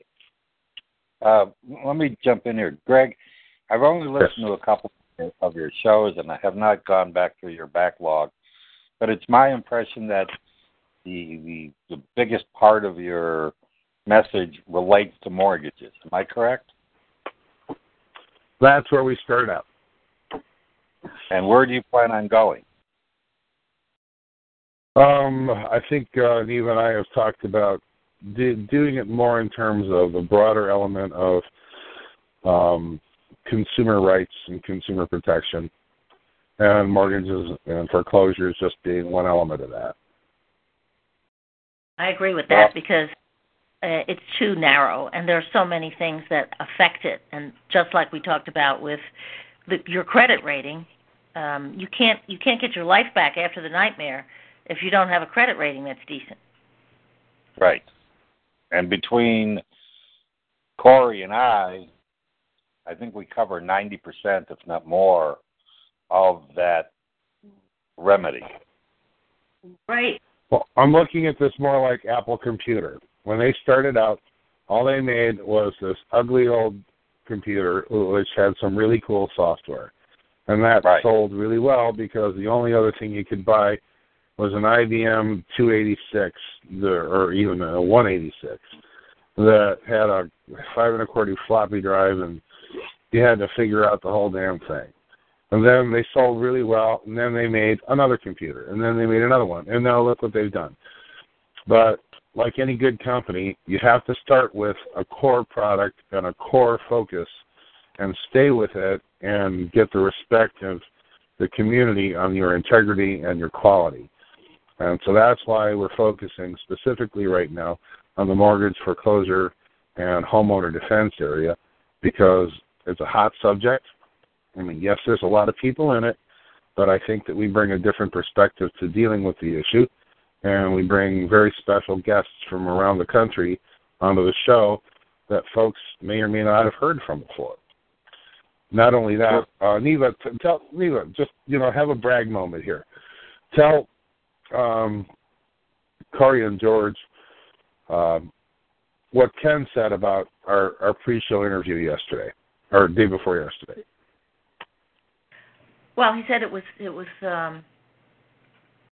Uh, let me jump in here, Greg. I've only listened to a couple of your shows, and I have not gone back through your backlog. But it's my impression that the the, the biggest part of your message relates to mortgages. Am I correct? That's where we start out. And where do you plan on going? Um, I think uh, Neva and I have talked about do, doing it more in terms of a broader element of um, consumer rights and consumer protection, and mortgages and foreclosures just being one element of that. I agree with that because uh, it's too narrow, and there are so many things that affect it. And just like we talked about with the, your credit rating, um, you can't you can't get your life back after the nightmare if you don't have a credit rating that's decent. Right. And between Corey and I, I think we cover 90%, if not more, of that remedy. Right. Well, I'm looking at this more like Apple Computer. When they started out, all they made was this ugly old computer which had some really cool software. And that right. sold really well because the only other thing you could buy was an IBM 286 the, or even a 186 that had a five and a quarter floppy drive and you had to figure out the whole damn thing. And then they sold really well, and then they made another computer, and then they made another one, and now look what they've done. But like any good company, you have to start with a core product and a core focus and stay with it and get the respect of the community on your integrity and your quality. And so that's why we're focusing specifically right now on the mortgage foreclosure and homeowner defense area because it's a hot subject. I mean, yes, there's a lot of people in it, but I think that we bring a different perspective to dealing with the issue and we bring very special guests from around the country onto the show that folks may or may not have heard from before. Not only that, uh, Neva, t- tell Neva, just you know, have a brag moment here. Tell um, Corey and George um, what Ken said about our, our pre-show interview yesterday, or day before yesterday. Well, he said it was it was um,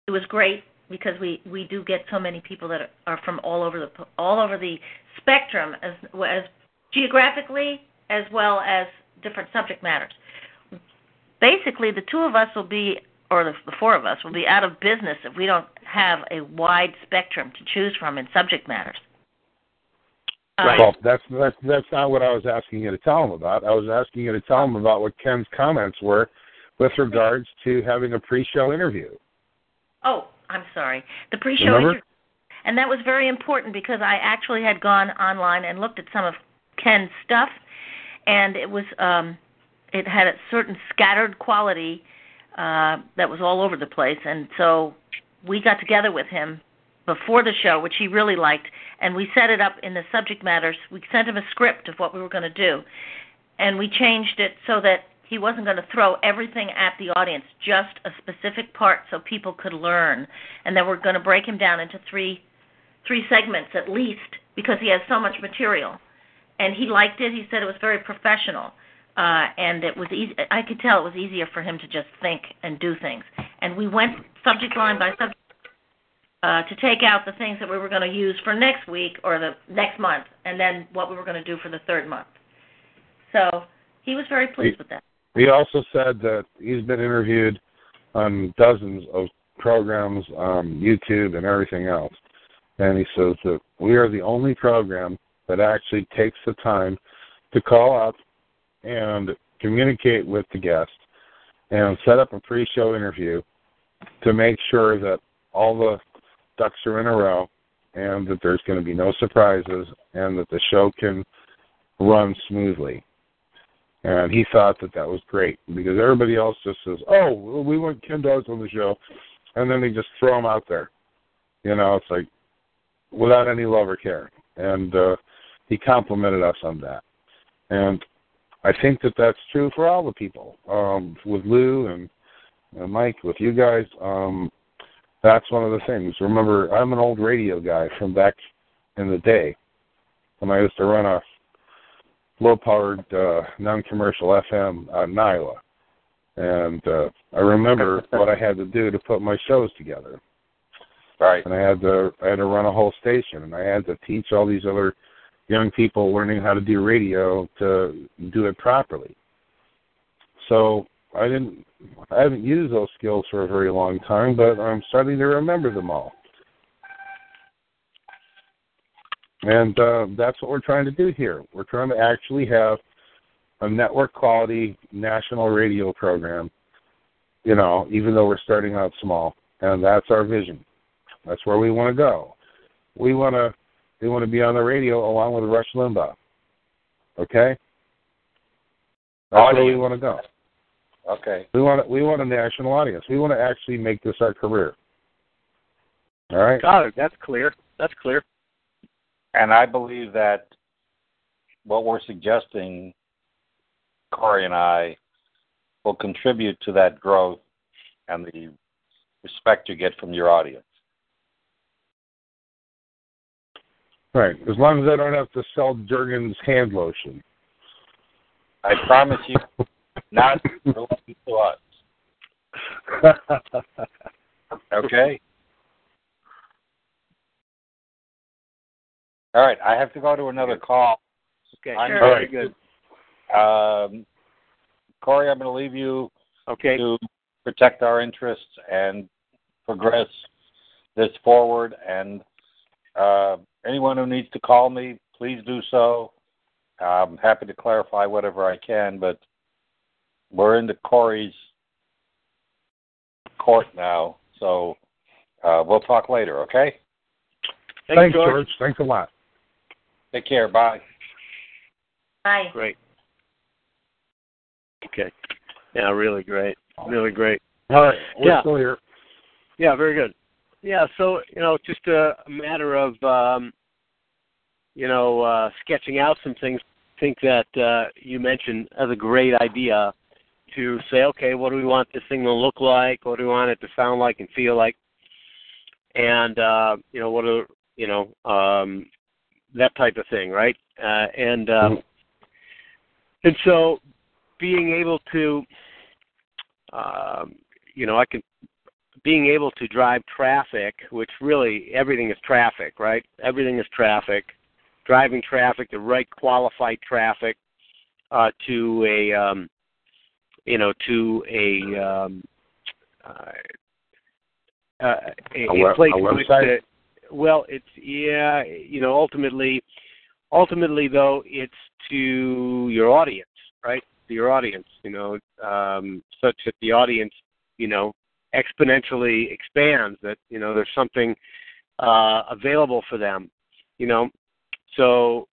it was great because we we do get so many people that are from all over the all over the spectrum as as geographically as well as different subject matters. Basically, the two of us will be or the, the four of us will be out of business if we don't have a wide spectrum to choose from in subject matters. Right. Well, that's that's that's not what I was asking you to tell him about. I was asking you to tell him about what Ken's comments were with regards to having a pre-show interview. Oh, I'm sorry. The pre-show Remember? interview, and that was very important because I actually had gone online and looked at some of Ken's stuff, and it was um, it had a certain scattered quality uh, that was all over the place, and so we got together with him before the show, which he really liked, and we set it up in the subject matters. We sent him a script of what we were going to do, and we changed it so that he wasn't going to throw everything at the audience, just a specific part so people could learn. And then we're going to break him down into three three segments at least because he has so much material. And he liked it. He said it was very professional. Uh, and it was easy. I could tell it was easier for him to just think and do things. And we went subject line by subject uh, to take out the things that we were going to use for next week or the next month, and then what we were going to do for the third month. So he was very pleased with that. He also said that he's been interviewed on dozens of programs on YouTube and everything else. And he says that we are the only program that actually takes the time to call up and communicate with the guest and set up a pre show interview to make sure that all the ducks are in a row and that there's going to be no surprises and that the show can run smoothly. And he thought that that was great because everybody else just says, "Oh, we want Ken Dawes on the show," and then they just throw him out there. You know, it's like without any love or care. And uh, he complimented us on that. And I think that that's true for all the people. Um, with Lou and uh, Mike, with you guys, um, that's one of the things. Remember, I'm an old radio guy from back in the day when I used to run a low-powered uh, non-commercial FM at Nyla, and uh, I remember what I had to do to put my shows together. Right. And I had to I had to run a whole station, and I had to teach all these other young people learning how to do radio to do it properly. So I didn't I haven't used those skills for a very long time, but I'm starting to remember them all. And uh, that's what we're trying to do here. We're trying to actually have a network quality national radio program, you know, even though we're starting out small. And that's our vision. That's where we want to go. We want to we want to be on the radio along with Rush Limbaugh. Okay? That's where we want to go. Okay. We want we want a national audience. We want to actually make this our career. All right. Got it. That's clear. That's clear. And I believe that what we're suggesting, Corey and I, will contribute to that growth and the respect you get from your audience. Right. As long as I don't have to sell Jergens hand lotion. I promise you, not related to us. Okay. All right, I have to go to another call. Okay. I'm Sure. very good. Um, Corey, I'm going to leave you Okay. to protect our interests and progress this forward. And uh, anyone who needs to call me, please do so. I'm happy to clarify whatever I can, but we're into Corey's court now, so uh, we'll talk later, okay? Thanks, George. Thanks a lot. Take care. Bye. Bye. Great. Okay. Yeah, really great. Really great. All right. We're Yeah. still here. Yeah, very good. Yeah, so you know, just a, a matter of um, you know uh, sketching out some things. I think that uh, you mentioned as a great idea to say, okay, what do we want this thing to look like? What do we want it to sound like and feel like? And uh, you know, what are you know um, that type of thing, right? Uh, and um, and so being able to um, you know, I can being able to drive traffic, which really everything is traffic, right? Everything is traffic. Driving traffic, the right qualified traffic, uh, to a um, you know to a um, uh, a, A web- place a which the- well, it's yeah, you know, ultimately, ultimately though, it's to your audience, right? To your audience, you know, um, such that the audience, you know, exponentially expands. That you know, there's something uh, available for them, you know. So,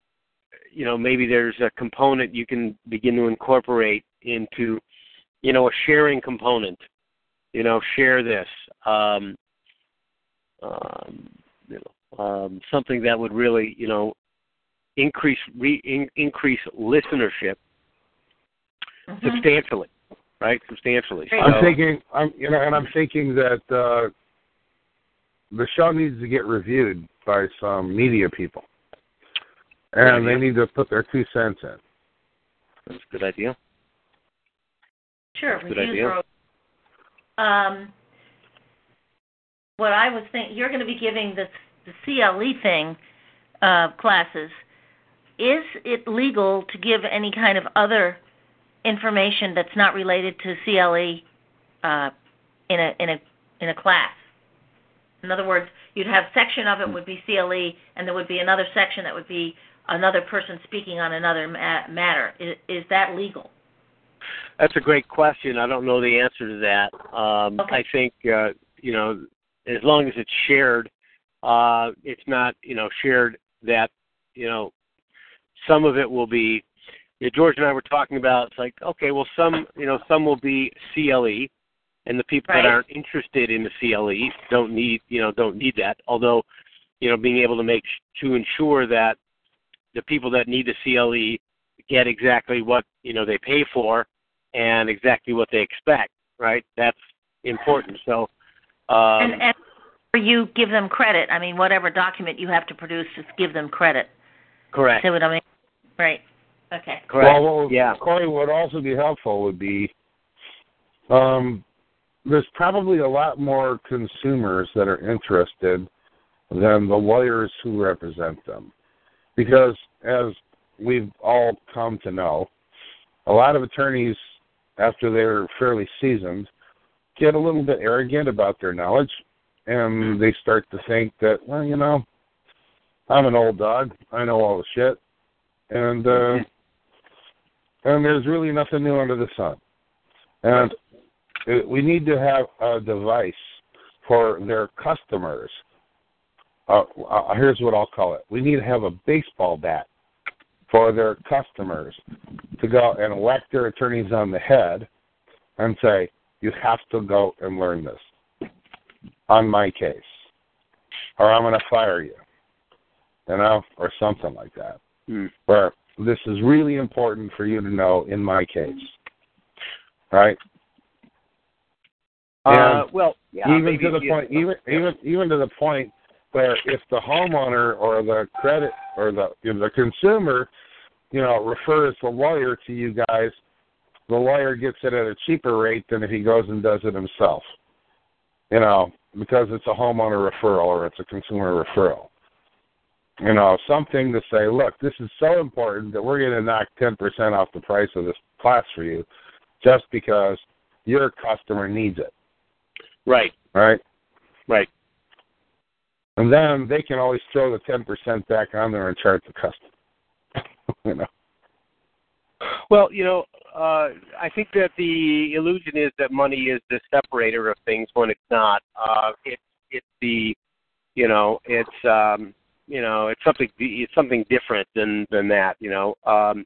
you know, maybe there's a component you can begin to incorporate into, you know, a sharing component. You know, share this. Um, um, you know, um, something that would really, you know, increase re, in, increase listenership Mhm. substantially, right? Substantially. I'm So- thinking, I'm you know, and I'm thinking that uh, the show needs to get reviewed by some media people, and they need to put their two cents in. That's a good idea. Sure, Good reviews idea. are. Um, what I was thinking, you're going to be giving the the CLE thing uh, classes. Is it legal to give any kind of other information that's not related to CLE uh, in a in a in a class? In other words, you'd have section of it would be CLE, and there would be another section that would be another person speaking on another ma- matter. Is, is that legal? That's a great question. I don't know the answer to that. Um, Okay. I think uh, you know, as long as it's shared, uh, it's not you know shared that you know some of it will be. You know, George and I were talking about. It's like okay, well some you know some will be CLE, and the people Right. that aren't interested in the CLE don't need you know don't need that. Although you know being able to make to ensure that the people that need the CLE get exactly what you know they pay for and exactly what they expect. Right, that's important. So. Um, and, and you give them credit. I mean, whatever document you have to produce, just give them credit. correct. See what I mean? Right. Okay. Correct. Well, what would, yeah. Corey, what would also be helpful would be um, there's probably a lot more consumers that are interested than the lawyers who represent them. Because as we've all come to know, a lot of attorneys, after they're fairly seasoned, get a little bit arrogant about their knowledge and they start to think that, well, you know, I'm an old dog. I know all the shit. And uh and there's really nothing new under the sun. And uh, we need to have a device for their customers. Uh, uh, here's what I'll call it. We need to have a baseball bat for their customers to go and whack their attorneys on the head and say, you have to go and learn this on my case, or I'm going to fire you, you know, or something like that. Hmm. Where this is really important for you to know in my case, right? Uh, And well, yeah, even to the point, even even even to the point where if the homeowner or the credit or the you know, the consumer, you know, refers the lawyer to you guys, the lawyer gets it at a cheaper rate than if he goes and does it himself. You know, because it's a homeowner referral or it's a consumer referral. You know, something to say, look, this is so important that we're going to knock 10% off the price of this class for you just because your customer needs it, Right, right? right. And then they can always throw the 10% back on there and charge the customer. you know. Well, you know, uh, I think that the illusion is that money is the separator of things when it's not. Uh, it's it's the, you know, it's um, you know, it's something it's something different than than that. You know, um,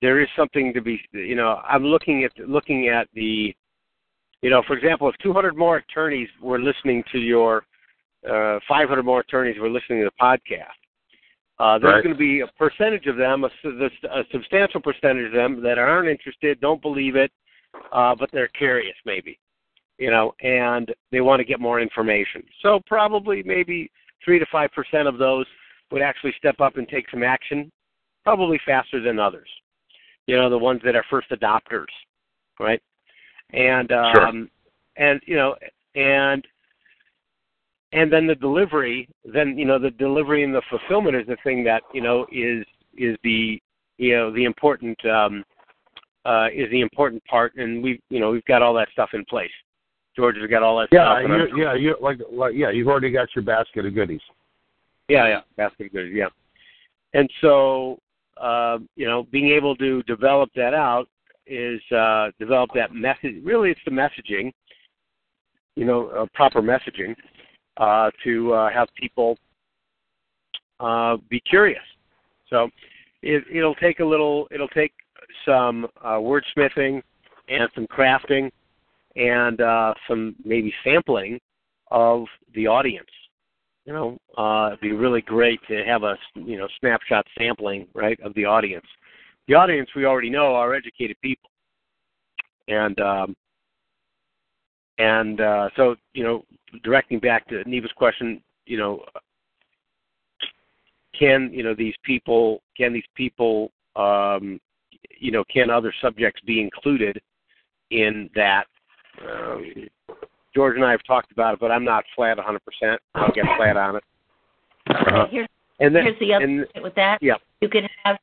there is something to be. You know, I'm looking at looking at the, you know, for example, if 200 more attorneys were listening to your, uh, 500 more attorneys were listening to the podcast. Uh, there's Right. going to be a percentage of them, a, a substantial percentage of them that aren't interested, don't believe it, uh, but they're curious, maybe, you know, and they want to get more information. So probably maybe three to five percent of those would actually step up and take some action, probably faster than others. You know, the ones that are first adopters, right? And um, Sure. and you know, and and then the delivery then you know the delivery and the fulfillment is the thing that you know is is the you know the important um uh is the important part. And we you know we've got all that stuff in place. George has got all that Yeah, stuff you, yeah, you like like yeah, you've already got your basket of goodies. yeah yeah basket good yeah. And so uh you know being able to develop that out is uh develop that message really it's the messaging you know uh, proper messaging uh to uh have people uh be curious. So it it'll take a little it'll take some uh wordsmithing and some crafting and uh some maybe sampling of the audience. You know, uh, it'd be really great to have a you know snapshot sampling right of the audience. The audience we already know are educated people, and um, and uh, so you know, directing back to Neva's question, you know, can you know these people can these people um, you know can other subjects be included in that? Um, George and I have talked about it, but I'm not flat 100%. I'll get flat on it. Uh-huh. Here's And then, here's the other and, with that. yeah, You could have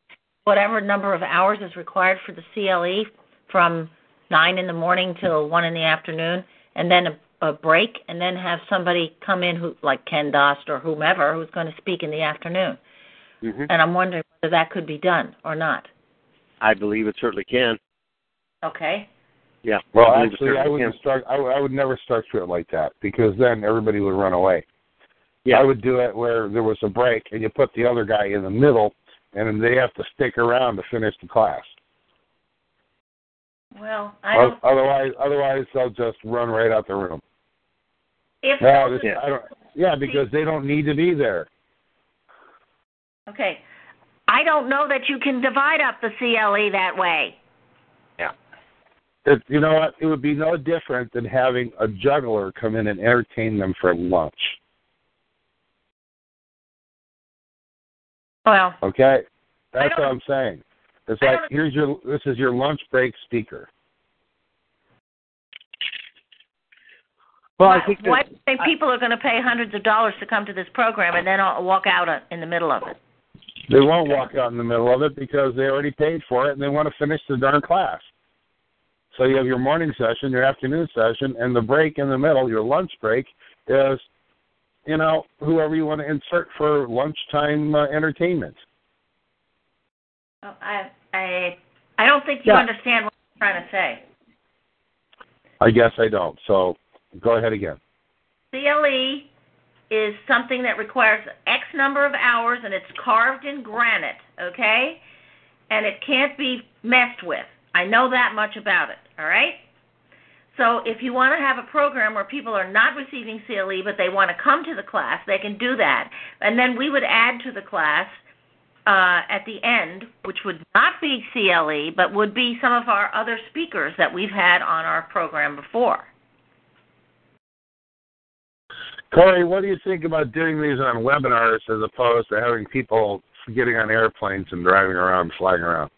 whatever number of hours is required for the CLE from nine in the morning till one in the afternoon, and then a, a break, and then have somebody come in who, like Ken Dost or whomever, who's going to speak in the afternoon. hmm And I'm wondering whether that could be done or not. I believe it certainly can. Okay. Yeah. Well, I actually, I wouldn't can. start. I, I would never structure it like that because then everybody would run away. Yeah. I would do it where there was a break and you put the other guy in the middle, and they have to stick around to finish the class. Well, I O- don't. Otherwise, otherwise they'll just run right out the room. If No, this, are- I don't. Yeah, because they don't need to be there. okay, I don't know that you can divide up the CLE that way. It, you know what? It would be no different than having a juggler come in and entertain them for lunch. Well, Okay, that's what I'm saying. It's like here's your this is your lunch break speaker. Well, why, I think why do you think people are going to pay hundreds of dollars to come to this program and then walk out uh, in the middle of it? They won't walk out in the middle of it because they already paid for it and they want to finish the darn class. So you have your morning session, your afternoon session, and the break in the middle, your lunch break, is, you know, whoever you want to insert for lunchtime uh, entertainment. Oh, I I I don't think you Yeah. understand what I'm trying to say. I guess I don't. So go ahead again. CLE is something that requires X number of hours and it's carved in granite, okay? And it can't be messed with. I know that much about it, all right? So if you want to have a program where people are not receiving CLE but they want to come to the class, they can do that. And then we would add to the class uh, at the end, which would not be CLE, but would be some of our other speakers that we've had on our program before. Corey, what do you think about doing these on webinars as opposed to having people getting on airplanes and driving around, flying around?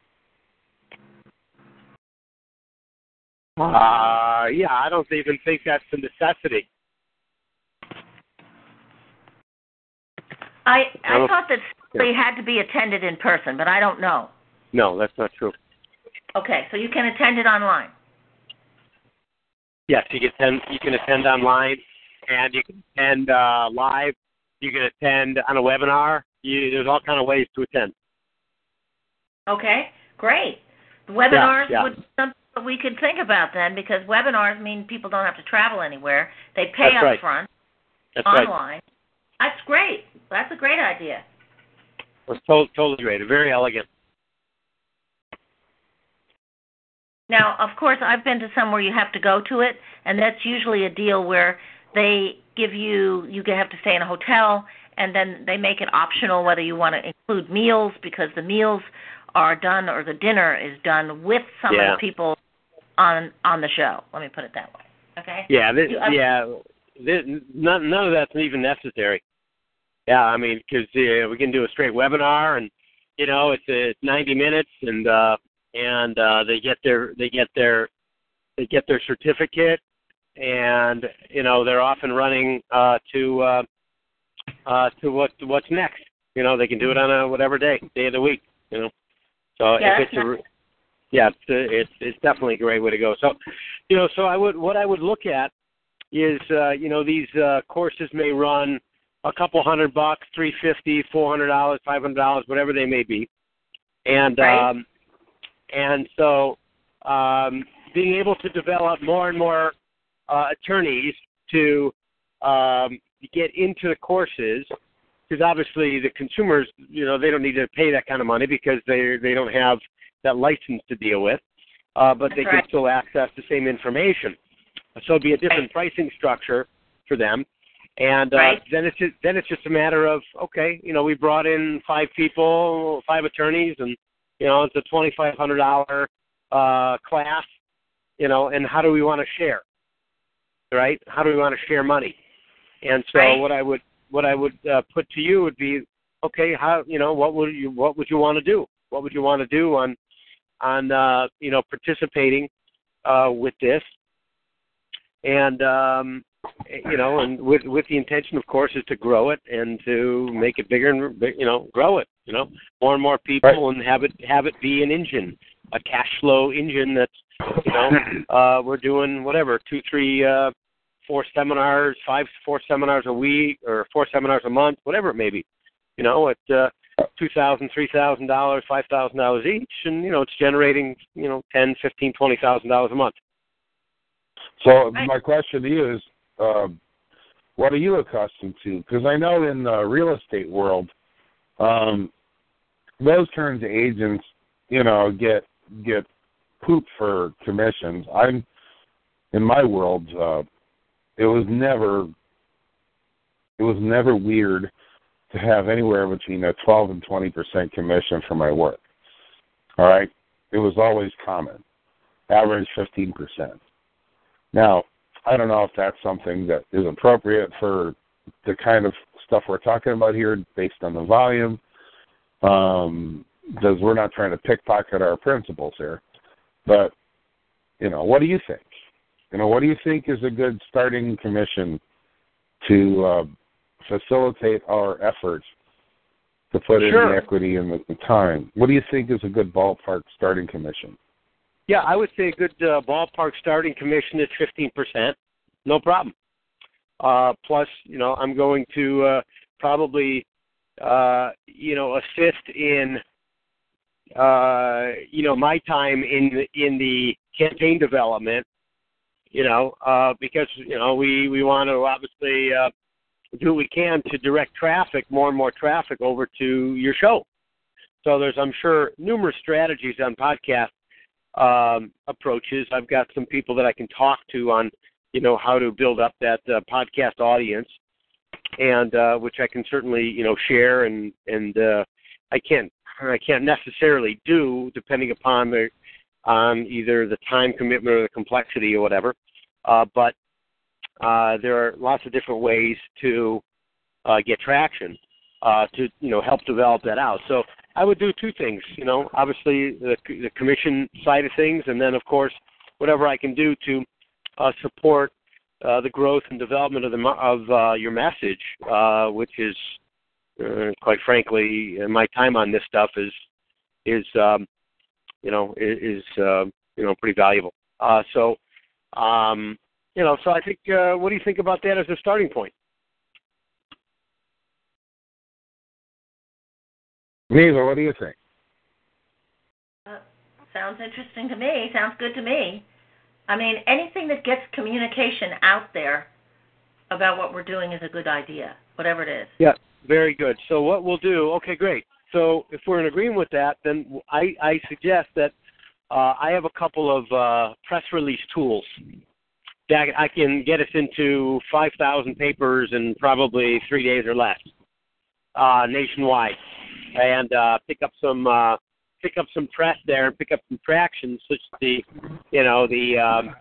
uh, yeah, I don't even think that's a necessity. I I Well, thought that they had to be attended in person, but I don't know. No, that's not true. Okay, so you can attend it online. Yes, you can attend. You can attend online, and you can attend uh, live. You can attend on a webinar. You, there's all kind of ways to attend. Okay, great. The webinars yeah. would be something that we could think about then, because webinars mean people don't have to travel anywhere. They pay That's up right. front That's right. That's great. That's a great idea. It's totally, totally great. Very elegant. Now, of course, I've been to some where you have to go to it, and that's usually a deal where they give you you have to stay in a hotel, and then they make it optional whether you want to include meals because the meals are done or the dinner is done with some Yeah. of the people on on the show. Let me put it that way. Okay. Yeah, this, You- uh, yeah. This, none, none of that's even necessary. Yeah, I mean, because uh, we can do a straight webinar, and you know, it's it's 90 minutes, and uh, and uh, they get their they get their they get their certificate, and you know, they're off and running uh, to uh, uh, to what what's next. You know, they can do it on a whatever day, day of the week. You know, so Yeah, if it's a re- yeah, it's, it's it's definitely a great way to go. So, you know, so I would what I would look at is uh, you know these uh, courses may run a couple hundred bucks, three fifty, four hundred dollars, five hundred dollars, whatever they may be, and Right. um, and so um, being able to develop more and more uh, attorneys to um, get into the courses because obviously the consumers, you know, they don't need to pay that kind of money because they they don't have that license to deal with, uh, but That's they can still access the same information. So it'd be a different pricing structure for them, and uh, Right. then it's just, then it's just a matter of okay, you know, we brought in five people, five attorneys, and you know, it's a twenty five hundred dollar uh, class, you know, and how do we want to share? Right? How do we want to share money? And so Right. what I would what I would uh, put to you would be, okay, how you know what would you what would you want to do? What would you want to do on on uh, you know participating uh, with this? And um, you know, and with with the intention, of course, is to grow it and to make it bigger and you know grow it. You know, more and more people and have it have it be an engine, a cash flow engine that's you know uh, we're doing whatever two three uh, four seminars, five, four seminars a week, or four seminars a month, whatever it may be. You know, at uh, two thousand, three thousand dollars, five thousand dollars each, and you know, it's generating you know ten, fifteen, twenty thousand dollars a month. So my question to you is, um, what are you accustomed to? Because I know in the real estate world, um, those kinds of agents, you know, get get poop for commissions. I'm in my world, uh, it was never it was never weird to have anywhere between a 12 and 20 percent commission for my work. All right, it was always common, average 15 percent. Now, I don't know if that's something that is appropriate for the kind of stuff we're talking about here, based on the volume, um, because we're not trying to pickpocket our principles here. But you know, what do you think? You know, what do you think is a good starting commission to uh, facilitate our efforts to put Sure. in the equity and the, the time? What do you think is a good ballpark starting commission? Yeah, I would say a good uh, ballpark starting commission is fifteen percent. No problem. Uh, plus, you know, I'm going to uh, probably, uh, you know, assist in, uh, you know, my time in in the campaign development. You know, uh, because you know we we want to obviously uh, do what we can to direct traffic, more and more traffic over to your show. So there's, I'm sure, numerous strategies on podcast um, approaches. I've got some people that I can talk to on, you know, how to build up that uh, podcast audience, and uh, which I can certainly, you know, share and and uh, I can't I can't necessarily do depending upon the on either the time commitment or the complexity or whatever. Uh, but uh, there are lots of different ways to uh, get traction uh, to you know help develop that out. So I would do two things. You know, obviously the, the commission side of things, and then of course whatever I can do to uh, support uh, the growth and development of the of uh, your message, uh, which is uh, quite frankly uh, my time on this stuff is is um, you know is uh, you know pretty valuable. Uh, so um, you know, so I think uh, what do you think about that as a starting point? Neva, what do you think? Uh, sounds interesting to me. Sounds good to me. I mean, anything that gets communication out there about what we're doing is a good idea, whatever it is. Yeah, very good. So what we'll do, okay, great. So if we're in agreement with that, then I, I suggest that uh, I have a couple of uh, press release tools that I can get us into 5,000 papers in probably three days or less uh, nationwide, and uh, pick up some uh, pick up some press there and pick up some traction, such the you know the um,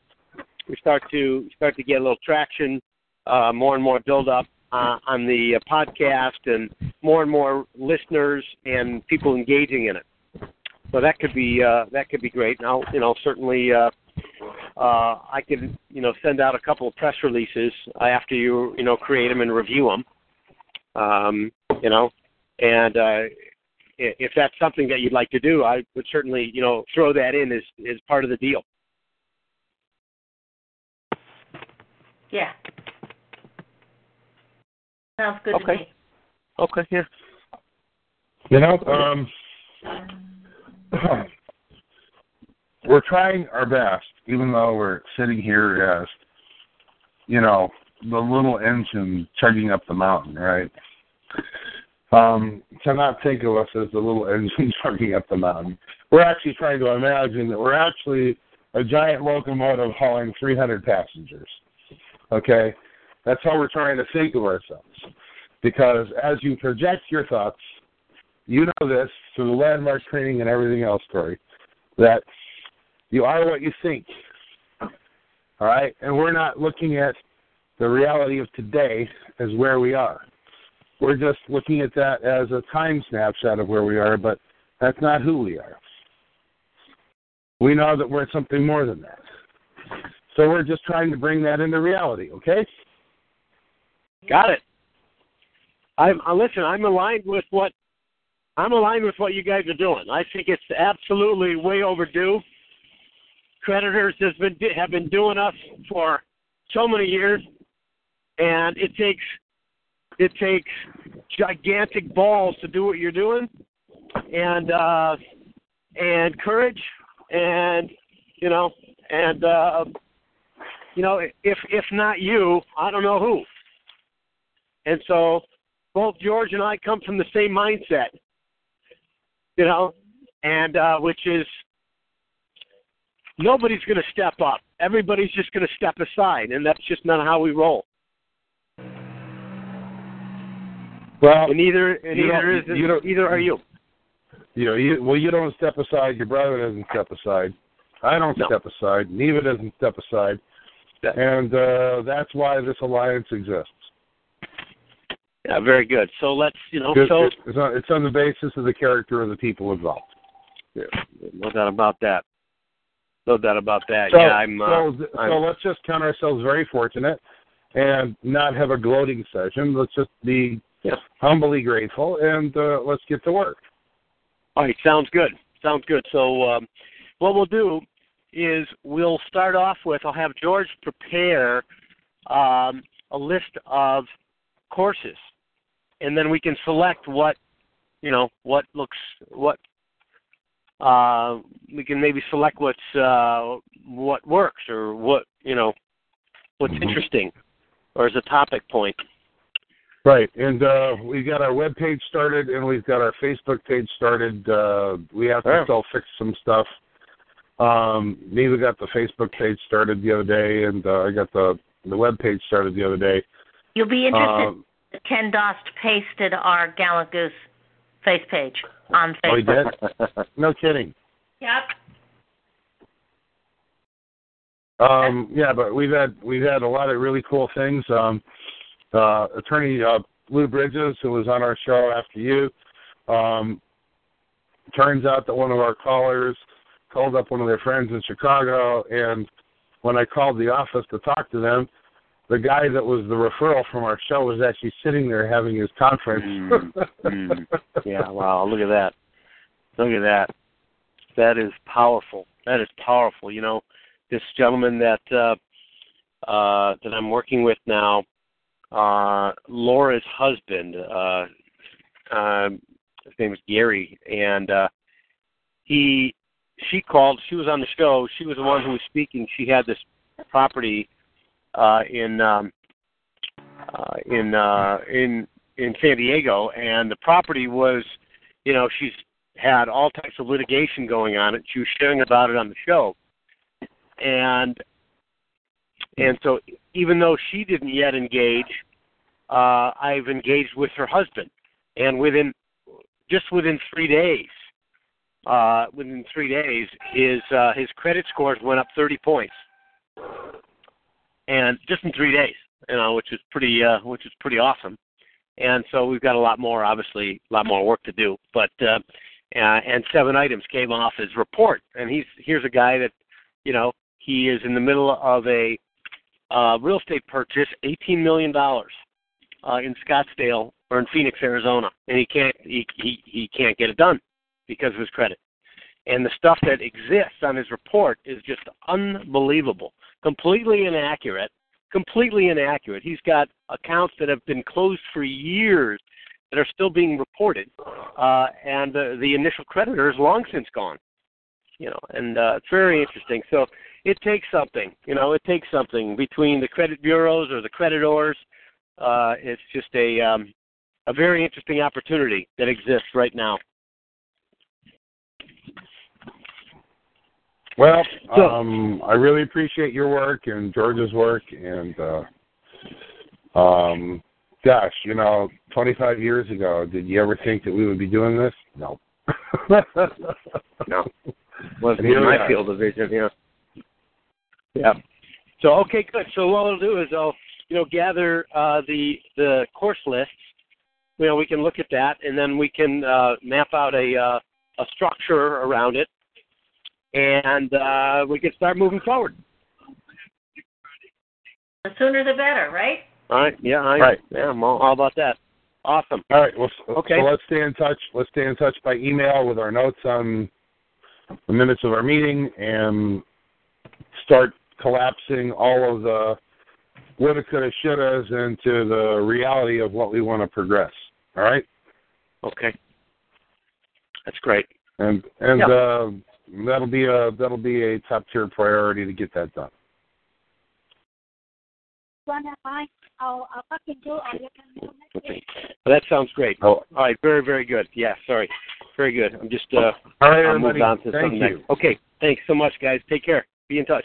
we start to start to get a little traction, uh, more and more build up uh, on the uh, podcast, and more and more listeners and people engaging in it. So that could be uh, that could be great. Now you know certainly uh, uh, I could you know send out a couple of press releases after you you know create them and review them. Um, you know, and uh, if that's something that you'd like to do, I would certainly you know throw that in as as part of the deal. Yeah. Sounds good to Okay. me. Okay, yeah. You know, um, we're trying our best, even though we're sitting here as, you know, the little engine chugging up the mountain, right? Um, to not think of us as the little engine chugging up the mountain. We're actually trying to imagine that we're actually a giant locomotive hauling 300 passengers. Okay? That's how we're trying to think of ourselves. Because as you project your thoughts, you know this through the landmark training and everything else, Corey, that you are what you think. All right? And we're not looking at the reality of today as where we are. We're just looking at that as a time snapshot of where we are, but that's not who we are. We know that we're something more than that. So we're just trying to bring that into reality, okay? Got it. I'm uh, listen. I'm aligned with what I'm aligned with what you guys are doing. I think it's absolutely way overdue. Creditors has been have been doing us for so many years, and it takes it takes gigantic balls to do what you're doing, and uh, and courage, and you know, and uh, you know, if if not you, I don't know who. And so both George and I come from the same mindset, you know, and uh, which is nobody's going to step up. Everybody's just going to step aside, and that's just not how we roll. Well, and either and you either don't- is you don't- either are you. You know, you, well, you don't step aside. Your brother doesn't step aside. I don't No. step aside. Neva doesn't step aside. Yeah. And uh, that's why this alliance exists. Yeah, very good. So let's you know It's, so it's, on, it's on the basis of the character of the people involved. yeah, no doubt about that. No doubt about that. So, yeah, I'm. Uh, so, th- I'm so let's just count ourselves very fortunate and not have a gloating session. Let's just be Yeah. humbly grateful and uh, let's get to work. All right, sounds good. Sounds good. So um, what we'll do is we'll start off with I'll have George prepare um, a list of courses, and then we can select what you know what looks what uh, we can maybe select what's uh, what works or what you know what's Mhm. interesting or as a topic point. Right, and uh, we've got our web page started, and we've got our Facebook page started. Uh, we have to Yeah. still fix some stuff. Um, Neva got the Facebook page started the other day, and uh, I got the the web page started the other day. You'll be interested. Um, Ken Dost pasted our Gallant Goose face page on Facebook. oh, he did? no kidding. Yep. Um, yeah, but we've had we've had a lot of really cool things. Um, uh, attorney uh, Lou Bridges, who was on our show after you, um, turns out that one of our callers called up one of their friends in Chicago, and when I called the office to talk to them, the guy that was the referral from our show was actually sitting there having his conference. Mm, mm. Yeah, wow, look at that. Look at that. That is powerful. That is powerful. You know, this gentleman that uh uh that I'm working with now, uh Laura's husband, uh um his name is Gary and uh he she called, she was on the show, she was the one who was speaking. She had this property uh in um uh in uh in in San Diego and the property was you know she's had all types of litigation going on it she was sharing about it on the show and and so even though she didn't yet engage uh I've engaged with her husband and within just within 3 days uh within 3 days his uh his credit scores went up 30 points and just in three days, you know, which is pretty, uh, which is pretty awesome. And so we've got a lot more, obviously, a lot more work to do. But uh, uh, and seven items came off his report, and he's here's a guy that, you know, he is in the middle of a uh, real estate purchase, eighteen million dollars uh, in Scottsdale or in Phoenix, Arizona, and he can't he, he he can't get it done because of his credit. And the stuff that exists on his report is just unbelievable completely inaccurate, completely inaccurate. He's got accounts that have been closed for years that are still being reported, uh, and the, the initial creditor is long since gone. You know, and uh, it's very interesting. So it takes something. You know, it takes something between the credit bureaus or the creditors. Uh, it's just a um, a very interesting opportunity that exists right now. Well, So- um, I really appreciate your work and George's work, and uh, um, gosh, you know, 25 years ago, did you ever think that we would be doing this? No. No. wasn't And here in my field of vision. Yeah. Yeah. So okay, good. So what I'll do is I'll you know gather uh, the the course lists. You know, we can look at that, and then we can uh, map out a uh, a structure around it, and uh, we can start moving forward. The sooner the better, right? All right. Yeah. I, Right. Yeah. I'm all, all about that. Awesome. All right. Well, so, Okay. so let's stay in touch. Let's stay in touch by email with our notes on the minutes of our meeting and start collapsing all of the woulda, coulda, shouldas into the reality of what we want to progress. All right. Okay. That's great. And and Yeah. uh, that'll be a that'll be a top tier priority to get that done. run it. I'll, I'll fucking do it. I'll get them Okay. Well, that sounds great. Oh. All right, very, very good. Yeah, sorry. Very good. I'm just uh All right, I'll move on to Thank something you. next. Okay. Thanks so much, guys. Take care. Be in touch.